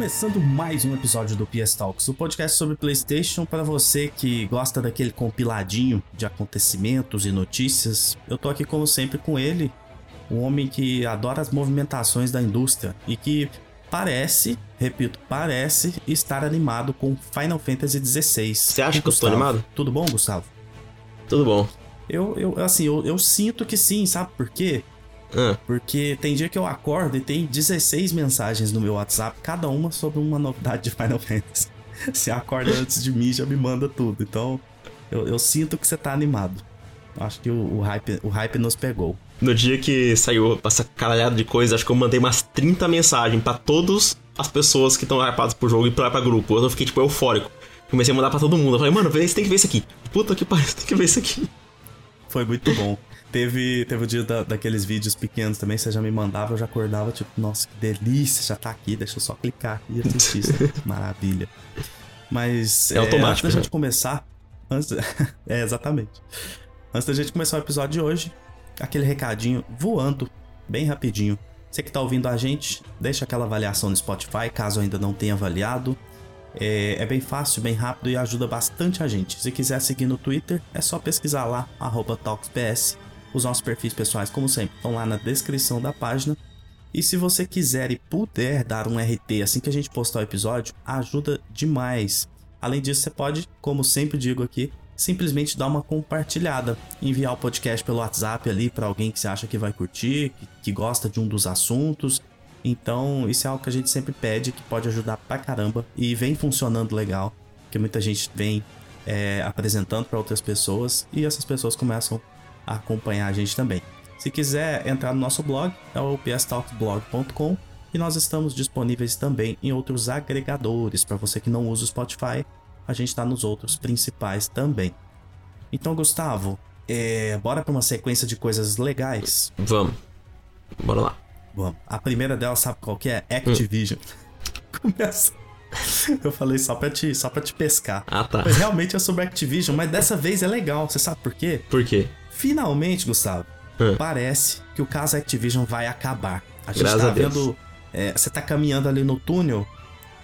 começando mais um episódio do PS Talks, o podcast sobre PlayStation para você que gosta daquele compiladinho de acontecimentos e notícias. Eu tô aqui como sempre com ele, um homem que adora as movimentações da indústria e que parece, repito, parece estar animado com Final Fantasy XVI. Você acha que eu estou animado? Tudo bom, Gustavo? Tudo bom. Eu, eu assim, eu, eu sinto que sim, sabe por quê? Ah, Porque tem dia que eu acordo e tem 16 mensagens no meu WhatsApp, cada uma sobre uma novidade de Final Fantasy. Você acorda antes de mim já me manda tudo. Então, eu, eu sinto que você tá animado. Acho que o, o hype, o hype nos pegou. no dia que saiu essa caralhada de coisa, acho que eu mandei umas 30 mensagens pra todas as pessoas que estão hypadas pro jogo e pra, pra grupo. Eu fiquei, tipo, eufórico. Comecei a mandar pra todo mundo. Eu falei, mano, você tem que ver isso aqui. Puta que pariu, você tem que ver isso aqui. Foi muito bom. Teve, teve o dia da- daqueles vídeos pequenos também, você já me mandava, eu já acordava, tipo, nossa, que delícia, já tá aqui, deixa eu só clicar aqui e assistir. isso. Maravilha. Mas É automático, antes da né? gente começar. Antes, é, exatamente. Antes da gente começar o episódio de hoje, aquele recadinho voando, bem rapidinho. Você que tá ouvindo a gente, deixa aquela avaliação no Spotify, caso ainda não tenha avaliado. É, é bem fácil, bem rápido e ajuda bastante a gente. Se quiser seguir no Twitter, é só pesquisar lá, arroba TalksPS. Os nossos perfis pessoais, como sempre, estão lá na descrição da página. E se você quiser e puder dar um RT assim que a gente postar o episódio, ajuda demais. Além disso, você pode, como sempre digo aqui, simplesmente dar uma compartilhada, enviar o podcast pelo WhatsApp ali para alguém que você acha que vai curtir, que, que gosta de um dos assuntos. Então, isso é algo que a gente sempre pede, que pode ajudar pra caramba e vem funcionando legal, que muita gente vem é, apresentando para outras pessoas e essas pessoas começam acompanhar a gente também. Se quiser entrar no nosso blog, é o pstalkblog.com e nós estamos disponíveis também em outros agregadores. Para você que não usa o Spotify, a gente está nos outros principais também. Então, Gustavo, é, bora para uma sequência de coisas legais. Vamos. Bora lá. Bom, a primeira delas, sabe qual que é? Activision. Começa. Eu falei só pra, te, só pra te pescar. Ah, tá. Mas realmente é sobre Activision, mas dessa vez é legal. Você sabe por quê? Por quê? Finalmente, Gustavo, Hum. parece que o caso Activision vai acabar. A gente Graças tá vendo. é, Você tá caminhando ali no túnel,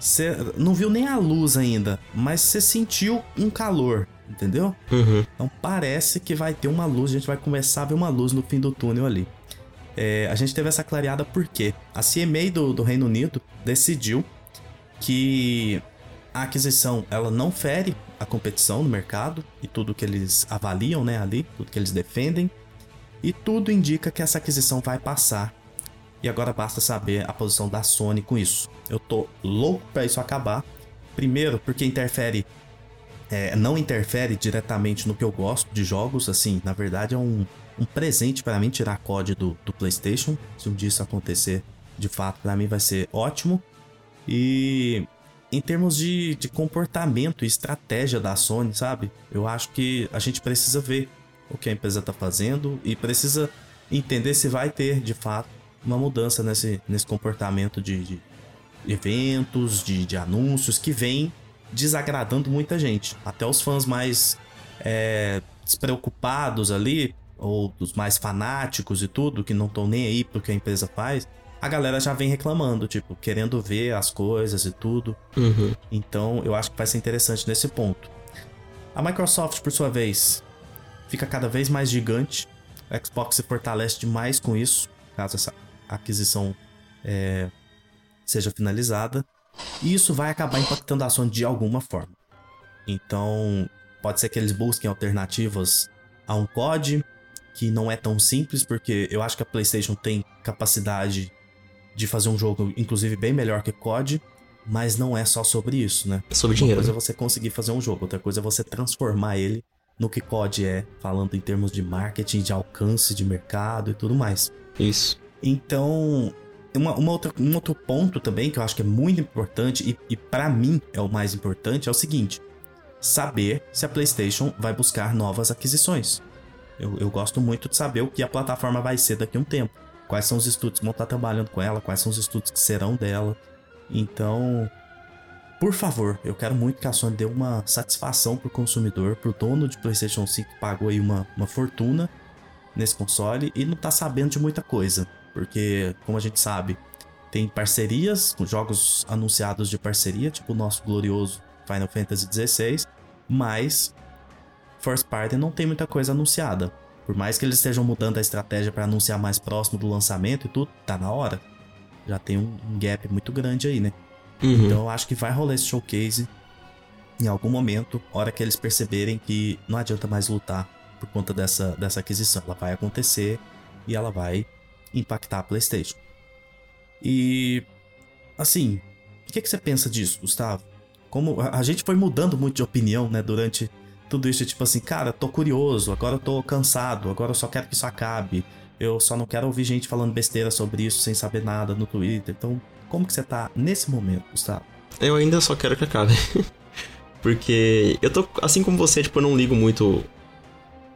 você não viu nem a luz ainda, mas você sentiu um calor, entendeu? Uhum. Então parece que vai ter uma luz, a gente vai começar a ver uma luz no fim do túnel ali. É, a gente teve essa clareada porque a CMA do, do Reino Unido decidiu que a aquisição ela não fere a competição no mercado e tudo que eles avaliam né, ali, tudo que eles defendem. E tudo indica que essa aquisição vai passar. E agora basta saber a posição da Sony com isso. Eu tô louco pra isso acabar. Primeiro, porque interfere é, não interfere diretamente no que eu gosto de jogos, assim, na verdade é um, um presente pra mim tirar COD do, do PlayStation. Se um dia isso acontecer, de fato, pra mim vai ser ótimo. E em termos de, de comportamento e estratégia da Sony, sabe? Eu acho que a gente precisa ver o que a empresa tá fazendo e precisa entender se vai ter, de fato, uma mudança nesse, nesse comportamento de, de eventos, de, de anúncios que vem desagradando muita gente. Até os fãs mais é, despreocupados ali, ou os mais fanáticos e tudo, que não estão nem aí pro que a empresa faz, a galera já vem reclamando, tipo, querendo ver as coisas e tudo. Uhum. Então eu acho que vai ser interessante nesse ponto. A Microsoft, por sua vez, fica cada vez mais gigante. O Xbox se fortalece demais com isso, caso essa aquisição é, seja finalizada. E isso vai acabar impactando a Sony de alguma forma. Então, pode ser que eles busquem alternativas a um COD, que não é tão simples, porque eu acho que a PlayStation tem capacidade de fazer um jogo, inclusive, bem melhor que COD, mas não é só sobre isso, né? É sobre Uma dinheiro. coisa é né? você conseguir fazer um jogo, outra coisa é você transformar ele no que COD é, falando em termos de marketing, de alcance de mercado e tudo mais. Isso. Então, uma, uma outra, um outro ponto também que eu acho que é muito importante e, e para mim é o mais importante é o seguinte: saber se a PlayStation vai buscar novas aquisições. Eu, eu gosto muito de saber o que a plataforma vai ser daqui a um tempo. Quais são os estudos que vão estar trabalhando com ela, quais são os estudos que serão dela. Então, por favor, eu quero muito que a Sony dê uma satisfação pro consumidor, pro dono de PlayStation 5 que pagou aí uma, uma fortuna nesse console e não tá sabendo de muita coisa. Porque, como a gente sabe, tem parcerias, jogos anunciados de parceria, tipo o nosso glorioso Final Fantasy XVI, mas First Party não tem muita coisa anunciada. Por mais que eles estejam mudando a estratégia para anunciar mais próximo do lançamento e tudo, tá na hora. Já tem um, um gap muito grande aí, né? Uhum. Então eu acho que vai rolar esse showcase em algum momento, hora que eles perceberem que não adianta mais lutar por conta dessa, dessa aquisição. Ela vai acontecer e ela vai impactar a PlayStation. E assim, o que, que você pensa disso, Gustavo? Como a, a gente foi mudando muito de opinião, né, durante tudo isso, tipo assim, cara, tô curioso, agora tô cansado, agora eu só quero que isso acabe. Eu só não quero ouvir gente falando besteira sobre isso sem saber nada no Twitter. Então, como que você tá nesse momento, Gustavo? Eu ainda só quero que acabe. porque eu tô, assim como você, tipo, eu não ligo muito.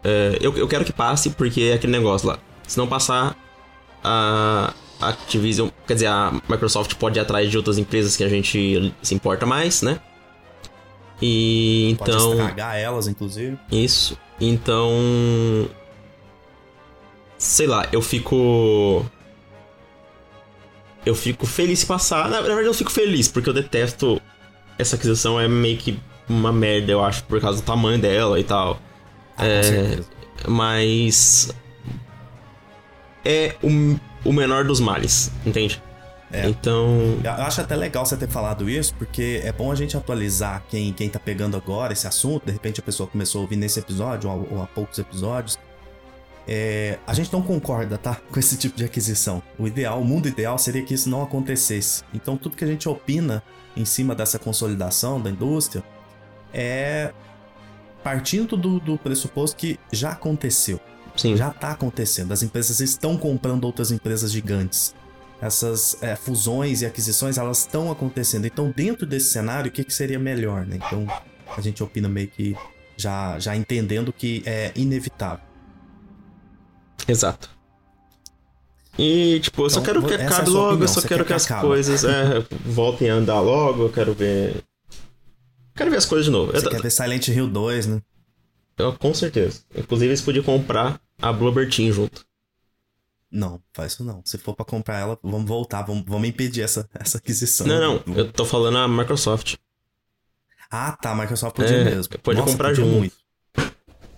É, eu, eu quero que passe, porque é aquele negócio lá. Se não passar, a Activision, quer dizer, a Microsoft pode ir atrás de outras empresas que a gente se importa mais, né? E Pode então. estragar elas, inclusive. Isso. Então. Sei lá, eu fico. Eu fico feliz passar. Na, na verdade, eu fico feliz, porque eu detesto essa aquisição. É meio que uma merda, eu acho, por causa do tamanho dela e tal. Ah, É. Mas. É o, o menor dos males, entende? É. Então. Eu acho até legal você ter falado isso, porque é bom a gente atualizar quem, quem tá pegando agora esse assunto. De repente a pessoa começou a ouvir nesse episódio ou, ou há poucos episódios. É, a gente não concorda, tá? Com esse tipo de aquisição. O ideal, o mundo ideal seria que isso não acontecesse. Então tudo que a gente opina em cima dessa consolidação da indústria é partindo do, do pressuposto que já aconteceu. Sim. Já tá acontecendo. As empresas estão comprando outras empresas gigantes. Essas é, fusões e aquisições, elas estão acontecendo. Então, dentro desse cenário, o que, que seria melhor, né? Então, a gente opina meio que já, já entendendo que é inevitável. Exato. E, tipo, eu só Então, quero que é acabe sua logo, opinião, eu só quero quer que que as coisas é, voltem a andar logo, eu quero ver. Quero ver as coisas de novo. Eu, Você quer ver Silent Hill 2, né? eu- com certeza. Inclusive, eles podiam comprar a Bluebird Team junto. Não, faz isso não. Se for pra comprar ela, vamos voltar, vamos, vamos impedir essa, essa aquisição. Não, não, eu tô falando a Microsoft. Ah, tá, a Microsoft podia É, mesmo. pode Nossa, comprar junto. muito.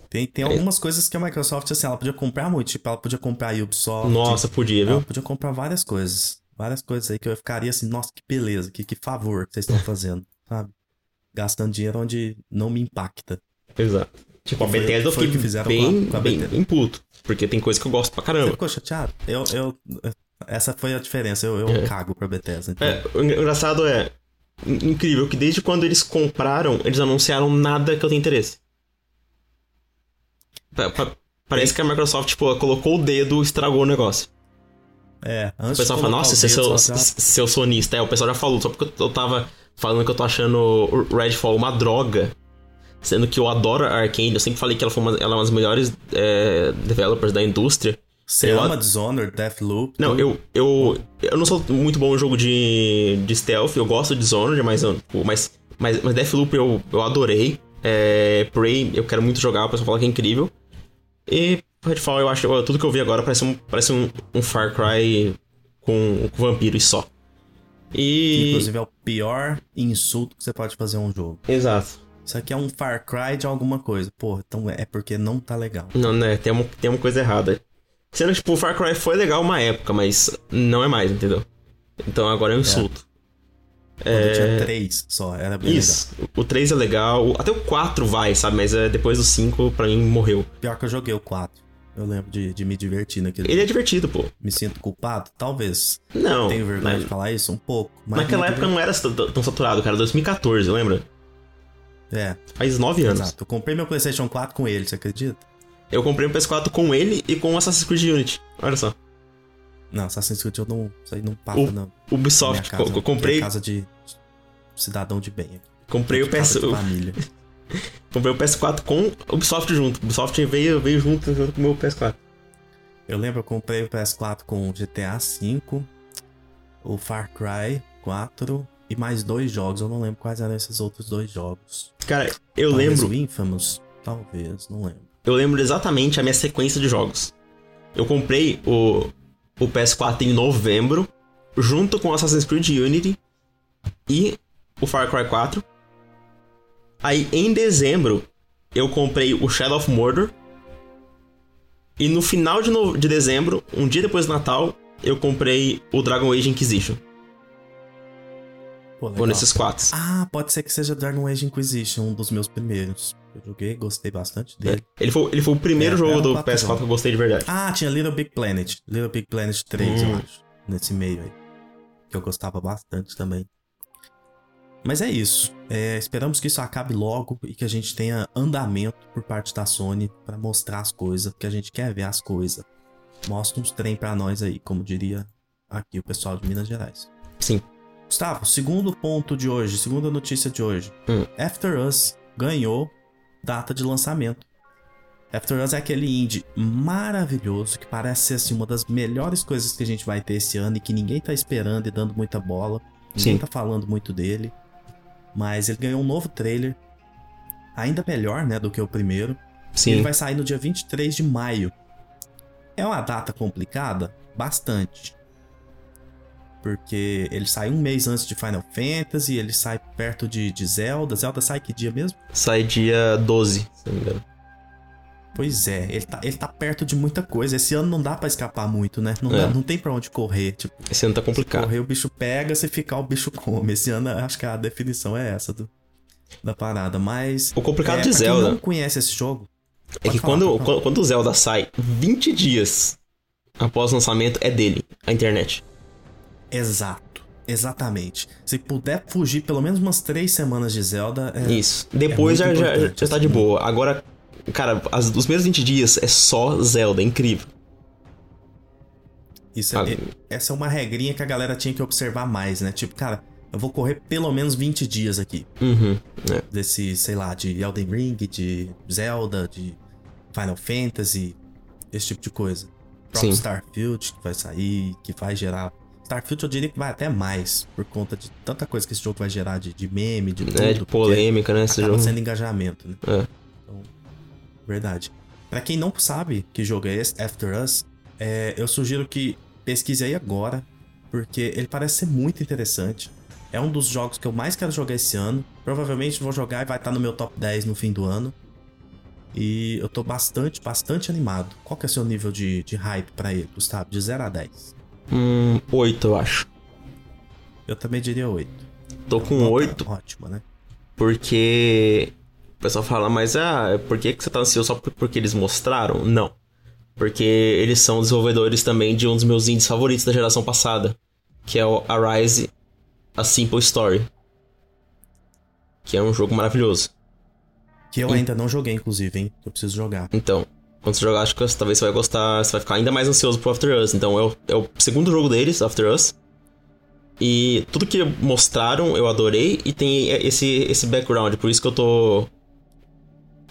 Tem, tem É. algumas coisas que a Microsoft, assim, ela podia comprar muito. Tipo, ela podia comprar a Ubisoft. Nossa, podia, Ela viu? podia comprar várias coisas. Várias coisas aí que eu ficaria assim, nossa, que beleza, que, que favor que vocês estão fazendo, sabe? Gastando dinheiro onde não me impacta. Exato. Tipo, a Bethesda eu fiquei bem, com a- com a bem, bem puto. Porque tem coisa que eu gosto pra Você caramba. ficou chateado? Eu, eu, essa foi a diferença. Eu, eu É. cago pra Bethesda. Então, É, o engraçado é. in- Incrível que desde quando eles compraram, eles anunciaram nada que eu tenho interesse. Pa- pa- Parece que a Microsoft, tipo, colocou o dedo e estragou o negócio. é, antes O pessoal fala, nossa, você é seu, seu sonista. É, o pessoal já falou, só porque eu tava falando que eu tô achando o Redfall uma droga. Sendo que eu adoro a Arkane, eu sempre falei que ela, foi uma, ela é uma das melhores é, developers da indústria. Você eu- ama Dishonored, Deathloop? Não, eu, eu, eu não sou muito bom no jogo de, de stealth, eu gosto de Dishonored, mas, mas, mas, mas Deathloop eu, eu adorei. É, Prey eu quero muito jogar, o pessoal fala que é incrível. E Redfall eu acho, tudo que eu vi agora parece um, parece um, um Far Cry com, com vampiro e só. E... inclusive é o pior insulto que você pode fazer a um jogo. Exato. Isso aqui é um Far Cry de alguma coisa. Porra, então é porque não tá legal. Não, né, tem uma, tem uma coisa errada. Sendo que, tipo, o Far Cry foi legal uma época, mas não é mais, entendeu? Então agora é um insulto. Quando tinha três só, era bem Isso. O 3 é legal. Até o 4 vai, sabe? Mas é, depois do 5, pra mim, morreu. legal. Pior que eu joguei o 4. Eu lembro de, de me divertir naquele. Ele é divertido, pô. Me sinto culpado? Talvez. Não. Tenho vergonha mas de falar isso? Um pouco. Naquela época não era tão tão saturado, cara. 2014, lembra? É, Faz 9 anos. exato. Eu comprei meu PlayStation 4 com ele, você acredita? Eu comprei um PS4 com ele e com o Assassin's Creed Unity. Olha só. Não, Assassin's Creed eu não. Isso aí não passa, O- não. Ubisoft. Casa, co- eu comprei, minha casa de cidadão de bem. comprei o Casa PS, família. comprei o PS4 com o Ubisoft junto. O Ubisoft veio, veio junto, junto com o meu PS4. Eu lembro, eu comprei o PS4 com o GTA V, o Far Cry 4 e mais dois jogos. Eu não lembro quais eram esses outros dois jogos. Cara, eu Talvez lembro. o Infamous? Talvez, não lembro. Eu lembro exatamente a minha sequência de jogos. Eu comprei o, o PS4 em novembro. junto com Assassin's Creed Unity e o Far Cry 4. Aí em dezembro eu comprei o Shadow of Mordor. E no final de, no... de dezembro, um dia depois do Natal, eu comprei o Dragon Age Inquisition. Pô, Vou nesses quatro. Ah, pode ser que seja Dragon Age Inquisition, um dos meus primeiros. Eu joguei, gostei bastante É. dele. Ele, foi, ele foi o primeiro É, jogo um do quatro PS4 que eu gostei de verdade. Ah, tinha Little Big Planet. Little Big Planet 3, Hum. eu acho. Nesse meio aí. Que eu gostava bastante também. Mas é isso. É, esperamos que isso acabe logo e que a gente tenha andamento por parte da Sony pra mostrar as coisas, porque a gente quer ver as coisas. Mostra uns trem pra nós aí, como diria aqui o pessoal de Minas Gerais. Sim. Gustavo, segundo ponto de hoje, segunda notícia de hoje. Hum. After Us ganhou data de lançamento. After Us é aquele indie maravilhoso que parece ser assim, uma das melhores coisas que a gente vai ter esse ano e que ninguém tá esperando e dando muita bola. Ninguém Sim. tá falando muito dele. Mas ele ganhou um novo trailer. Ainda melhor, né, do que o primeiro. Sim. Ele vai sair no dia 23 de maio. É uma data complicada? Bastante. Porque ele sai um mês antes de Final Fantasy, ele sai perto de, de Zelda. Zelda sai que dia mesmo? Sai dia 12, se não me engano. Pois é, ele tá, ele tá perto de muita coisa. Esse ano não dá pra escapar muito, né? Não, É. dá- não tem pra onde correr. Tipo, Esse ano tá complicado. correr o bicho pega, se ficar o bicho come. Esse ano acho que a definição é essa do, da parada. Mas. O complicado é, de pra quem Zelda não conhece esse jogo. é que falar, quando, quando, quando o Zelda sai 20 dias após o lançamento, é dele, a internet. Exato. Exatamente. Se puder fugir pelo menos umas três semanas de Zelda, é, Isso. Depois muito já, já, já tá de assim. boa. Agora, cara, as, os primeiros 20 dias é só Zelda, é incrível. isso é- Ah. é- essa é uma regrinha que a galera tinha que observar mais, né? Tipo, cara, eu vou correr pelo menos 20 dias aqui. Uhum. É. Desse, sei lá, de Elden Ring, de Zelda, de Final Fantasy, esse tipo de coisa. Próprio. Starfield que vai sair, que vai gerar. Starfield eu diria que vai até mais, por conta de tanta coisa que esse jogo vai gerar de, de meme, de tudo. É, de polêmica, né? Esse acaba jogo. sendo engajamento, né? É. Verdade. Pra quem não sabe que jogo é esse, After Us, é, eu sugiro que pesquise aí agora, porque ele parece ser muito interessante. É um dos jogos que eu mais quero jogar esse ano. Provavelmente vou jogar e vai estar no meu top 10 no fim do ano. E eu tô bastante, bastante animado. Qual que é o seu nível de, de hype pra ele, Gustavo? De 0 a 10. Hum, 8, eu acho. Eu também diria 8. Tô com Nota 8 Ótima, né? porque. O pessoal fala, mas ah, por que, que você tá ansioso só por- porque eles mostraram? Não. Porque eles são desenvolvedores também de um dos meus indies favoritos da geração passada, que é o Arise A Simple Story. Que é um jogo maravilhoso. Que eu ainda não joguei, inclusive, hein? Eu preciso jogar. Então, quando você jogar, acho que talvez você vai gostar, você vai ficar ainda mais ansioso pro After Us. Então, é o, é o segundo jogo deles, After Us. E tudo que mostraram eu adorei e tem esse, esse background, por isso que eu tô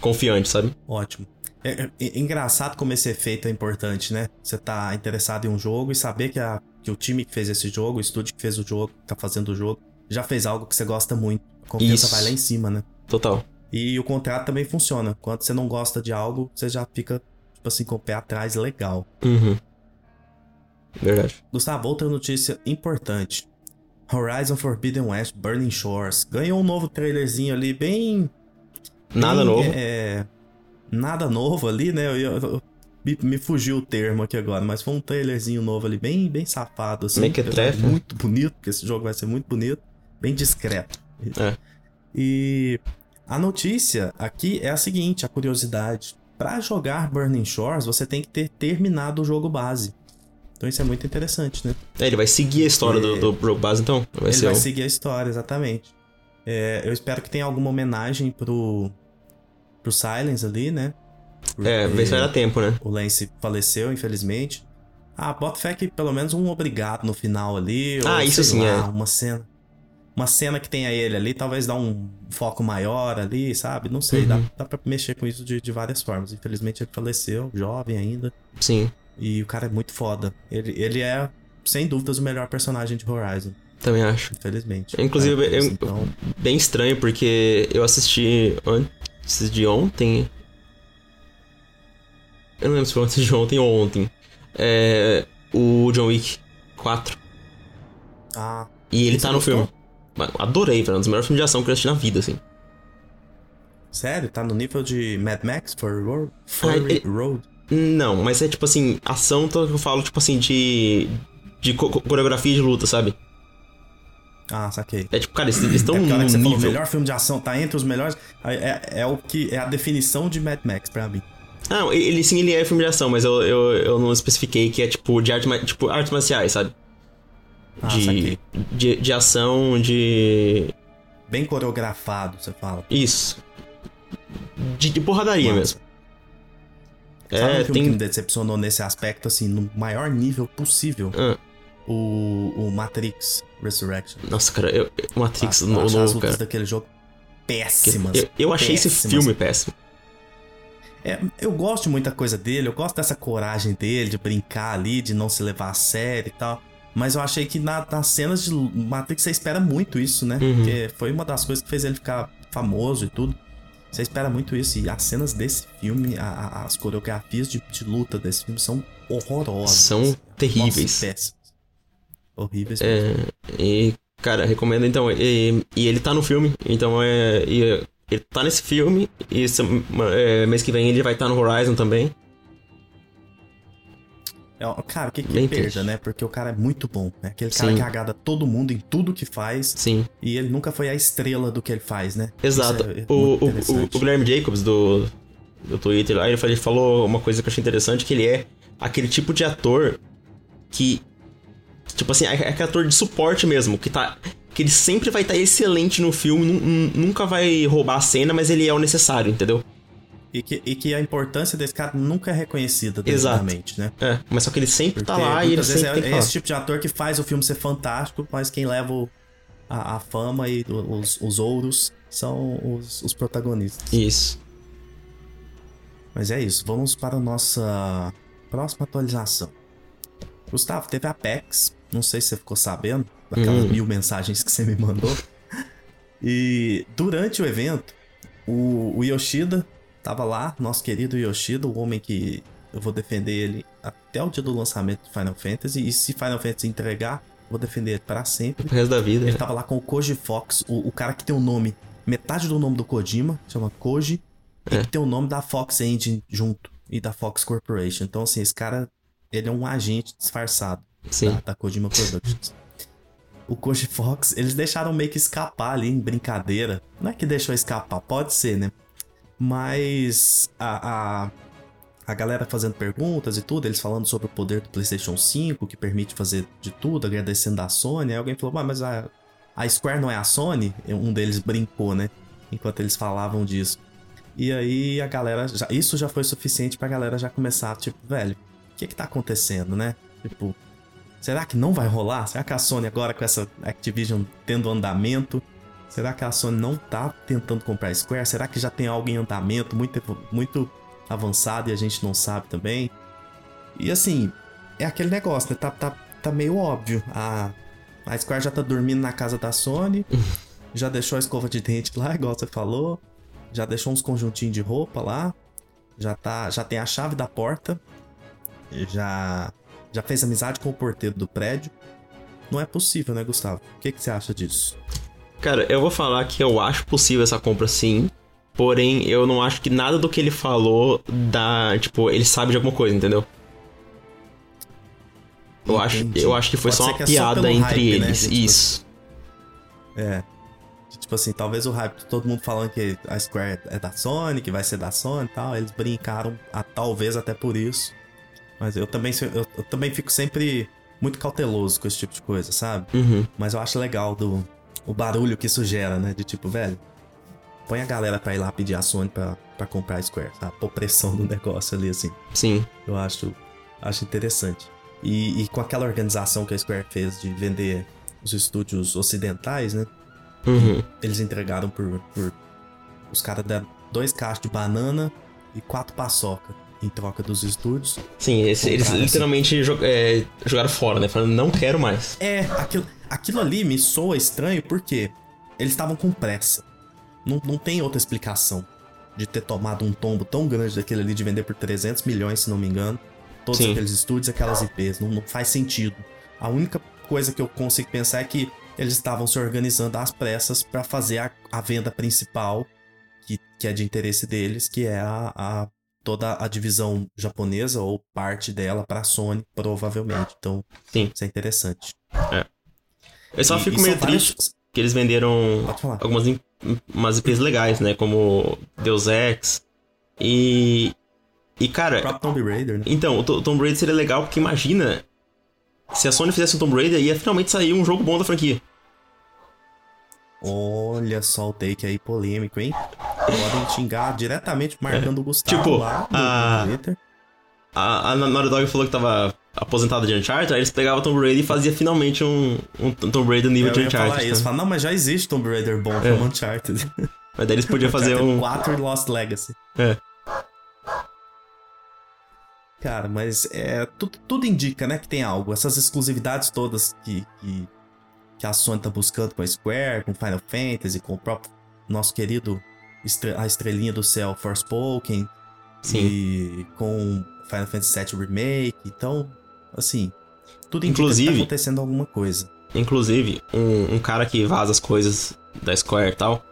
confiante, sabe? Ótimo. É, é- é engraçado como esse efeito é importante, né? Você tá interessado em um jogo e saber que, a- que o time que fez esse jogo, o estúdio que fez o jogo, que tá fazendo o jogo, já fez algo que você gosta muito. A confiança Isso. vai lá em cima, né? Total. E o contrário também funciona. Quando você não gosta de algo, você já fica, tipo assim, com o pé atrás, legal. Uhum. Verdade. Gustavo, outra notícia importante. Horizon Forbidden West Burning Shores ganhou um novo trailerzinho ali, bem Nada Bem, novo. É, nada novo ali, né? Eu, eu- eu- me, me fugiu o termo aqui agora, mas foi um trailerzinho novo ali, bem, bem safado, assim. Mequetrefe, apesar de Muito bonito, porque esse jogo vai ser muito bonito. Bem discreto. É. E a notícia aqui é a seguinte, a curiosidade. Pra jogar Burning Shores, você tem que ter terminado o jogo base. Então isso é muito interessante, né? É, ele vai seguir a história É. do, do jogo base, então? Vai Ele vai o- seguir a história, exatamente. É, eu espero que tenha alguma homenagem pro, pro Silence ali, né? É, Porque vê se vai dar tempo, né? O Lance faleceu, infelizmente. Ah, bota fé que pelo menos um obrigado no final ali. Ah, ou, isso sim, lá, é. Uma cena. Uma cena que tenha ele ali, talvez dá um foco maior ali, sabe? Não sei, dá, Uhum. dá pra mexer com isso de, de várias formas. Infelizmente ele faleceu, jovem ainda. Sim, E o cara é muito foda. Ele, ele é, sem dúvidas, o melhor personagem de Horizon. também acho. Infelizmente. Inclusive, É, eu- então, Bem estranho, porque eu assisti antes de ontem. Eu não lembro se foi antes de ontem ou ontem. É, o John Wick 4. Ah. E ele tá no gostou? filme. Mano, adorei, velho. Um dos melhores filmes de ação que eu assisti na vida, assim. Sério? Tá no nível de Mad Max Fury Road? Fury ele- Road? Não, mas é tipo assim, ação, então eu falo, tipo assim, de. de co- co- coreografia de luta, sabe? Ah, saquei. É tipo, cara, eles estão é num que você falou, nível. melhor filme de ação, tá entre os melhores. É, é, é o que é a definição de Mad Max pra mim. Não, ele sim, ele é filme de ação, mas eu, eu, eu não especifiquei que é tipo de arte, tipo, artes marciais, sabe? Ah, de, de, de ação, de. Bem coreografado, você fala. Isso. De, de porradaria mesmo. Sabe um É, filme que me tem. decepcionou nesse aspecto, assim, no maior nível possível? Ah, O, o Matrix Resurrection. nossa, cara, eu, Matrix Ah, no, acho as novo, lutas cara. daquele jogo péssimas. Eu, eu achei esse péssimas. filme péssimo. É, eu gosto de muita coisa dele, eu gosto dessa coragem dele de brincar ali, de não se levar a sério e tal. Mas eu achei que na- nas cenas de Matrix você espera muito isso, né? Uhum. Porque foi uma das coisas que fez ele ficar famoso e tudo. Você espera muito isso. E as cenas desse filme, a- a- as coreografias de, de luta desse filme são horrorosas. São terríveis. Nossa, péssimas. Horríveis. É, e, cara, recomendo então. E, e ele tá no filme, então é. e, ele tá nesse filme, e esse- é, mês que vem ele vai estar no Horizon também. É, cara, que, que Bem perda, triste. né? Porque o cara é muito bom. É aquele cara Sim. que agrada todo mundo em tudo que faz. Sim, E ele nunca foi a estrela do que ele faz, né? exato. É- o, o, o, o Guilherme Jacobs do, do Twitter lá, ele falou- ele falou uma coisa que eu achei interessante, que ele é aquele tipo de ator que. Tipo assim, é é aquele ator de suporte mesmo, que tá. Que ele sempre vai estar excelente no filme, nu- nu- nunca vai roubar a cena, mas ele é o necessário, entendeu? E que, e que a importância desse cara nunca é reconhecida devidamente, né? É, mas só que ele sempre tá Porque lá e ele sempre tem é, que é esse tipo de ator que faz o filme ser fantástico, mas quem leva o- a, a fama e os, os ouros são os, os protagonistas. Isso. Mas é isso, vamos para a nossa próxima atualização. Gustavo, teve a Apex, não sei se você ficou sabendo, daquelas Hum. mil mensagens que você me mandou. E durante o evento, o, o Yoshida tava lá, nosso querido Yoshida, o homem que eu vou defender ele até o dia do lançamento de Final Fantasy. E se Final Fantasy entregar, vou defender ele para sempre. O resto da vida. Ele tava lá com o Koji Fox, o, o cara que tem o nome, metade do nome do Kojima, chama Koji, e É. que tem o nome da Fox Engine junto, e da Fox Corporation. Então, assim, esse cara, ele é um agente disfarçado Sim. da, da Kojima Productions. O Koji Fox, eles deixaram meio que escapar ali em brincadeira. Não é que deixou escapar, pode ser, né? Mas a, a, a galera fazendo perguntas e tudo, eles falando sobre o poder do PlayStation 5, que permite fazer de tudo, agradecendo a Sony. Aí alguém falou, "Ah, mas a, a Square não é a Sony? Um deles brincou, né? Enquanto eles falavam disso. E aí a galera. Já, isso já foi suficiente pra galera já começar, tipo, velho, o que que tá acontecendo, né? Tipo, será que não vai rolar? Será que a Sony agora com essa Activision tendo andamento? Será que a Sony não tá tentando comprar a Square? Será que já tem algo em andamento muito, muito avançado e a gente não sabe também? E assim, é aquele negócio, né? Tá, tá, tá meio óbvio. A, a Square já tá dormindo na casa da Sony, já deixou a escova de dente lá, igual você falou, já deixou uns conjuntinhos de roupa lá, já, tá, já tem a chave da porta, já, já fez amizade com o porteiro do prédio. Não é possível, né, Gustavo? O que, que você acha disso? Cara, eu vou falar que eu acho possível essa compra sim. Porém, eu não acho que nada do que ele falou dá. Tipo, ele sabe de alguma coisa, entendeu? Eu acho, eu acho que foi Pode só uma é só piada pelo entre hype, né, eles. gente? Isso. É. Tipo assim, talvez o hype de todo mundo falando que a Square é da Sony, que vai ser da Sony e tal. Eles brincaram, a, talvez até por isso. Mas eu também, eu, eu também fico sempre muito cauteloso com esse tipo de coisa, sabe? Uhum. Mas eu acho legal do, o barulho que isso gera, né? De tipo, velho, põe a galera pra ir lá pedir a Sony pra, pra comprar a Square, sabe? Pôr pressão no negócio ali, assim. Sim. Eu acho, acho interessante. E, e com aquela organização que a Square fez de vender os estúdios ocidentais, né? Uhum. Eles entregaram por. por os caras deram dois caixas de banana e quatro paçoca em troca dos estúdios. Sim, esse- eles Compraram, literalmente jo- é, jogaram fora, né? Falando, não quero mais. É, aquilo, aquilo ali me soa estranho porque eles estavam com pressa. Não, não tem outra explicação de ter tomado um tombo tão grande daquele ali de vender por 300 milhões, se não me engano. Todos Sim. aqueles estúdios, aquelas IPs. Não, não faz sentido. A única coisa que eu consigo pensar é que eles estavam se organizando às pressas para fazer a, a, venda principal, que, que é de interesse deles, que é a, a toda a divisão japonesa ou parte dela para a Sony, provavelmente. Então, Sim. isso é interessante. É. Eu só e, fico meio triste várias... que eles venderam algumas umas IPs legais, né? Como Deus Ex. E. E, cara. O próprio Tomb Raider, né? Então, o Tomb Raider seria legal porque imagina. Se a Sony fizesse um Tomb Raider, ia finalmente sair um jogo bom da franquia. Olha só o take aí polêmico, hein? Podem xingar diretamente marcando é. o Gustavo tipo, lá a... Twitter. A, a Naughty Dog falou que tava aposentado de Uncharted, aí eles pegavam Tomb Raider e fazia finalmente um, um Tomb Raider nível eu de Uncharted. Falar isso. Fala, não, mas já existe Tomb Raider bom é. como Uncharted. Mas daí eles podiam fazer um... 4 Lost Legacy. É. Cara, mas é, tudo, tudo indica, né, que tem algo. Essas exclusividades todas que, que que a Sony tá buscando com a Square, com Final Fantasy, com o próprio nosso querido a estrelinha do céu Forspoken. Sim. E com Final Fantasy VII Remake. Então, assim, tudo indica inclusive, tá acontecendo alguma coisa. Inclusive, um, um cara que vaza as coisas da Square e tal,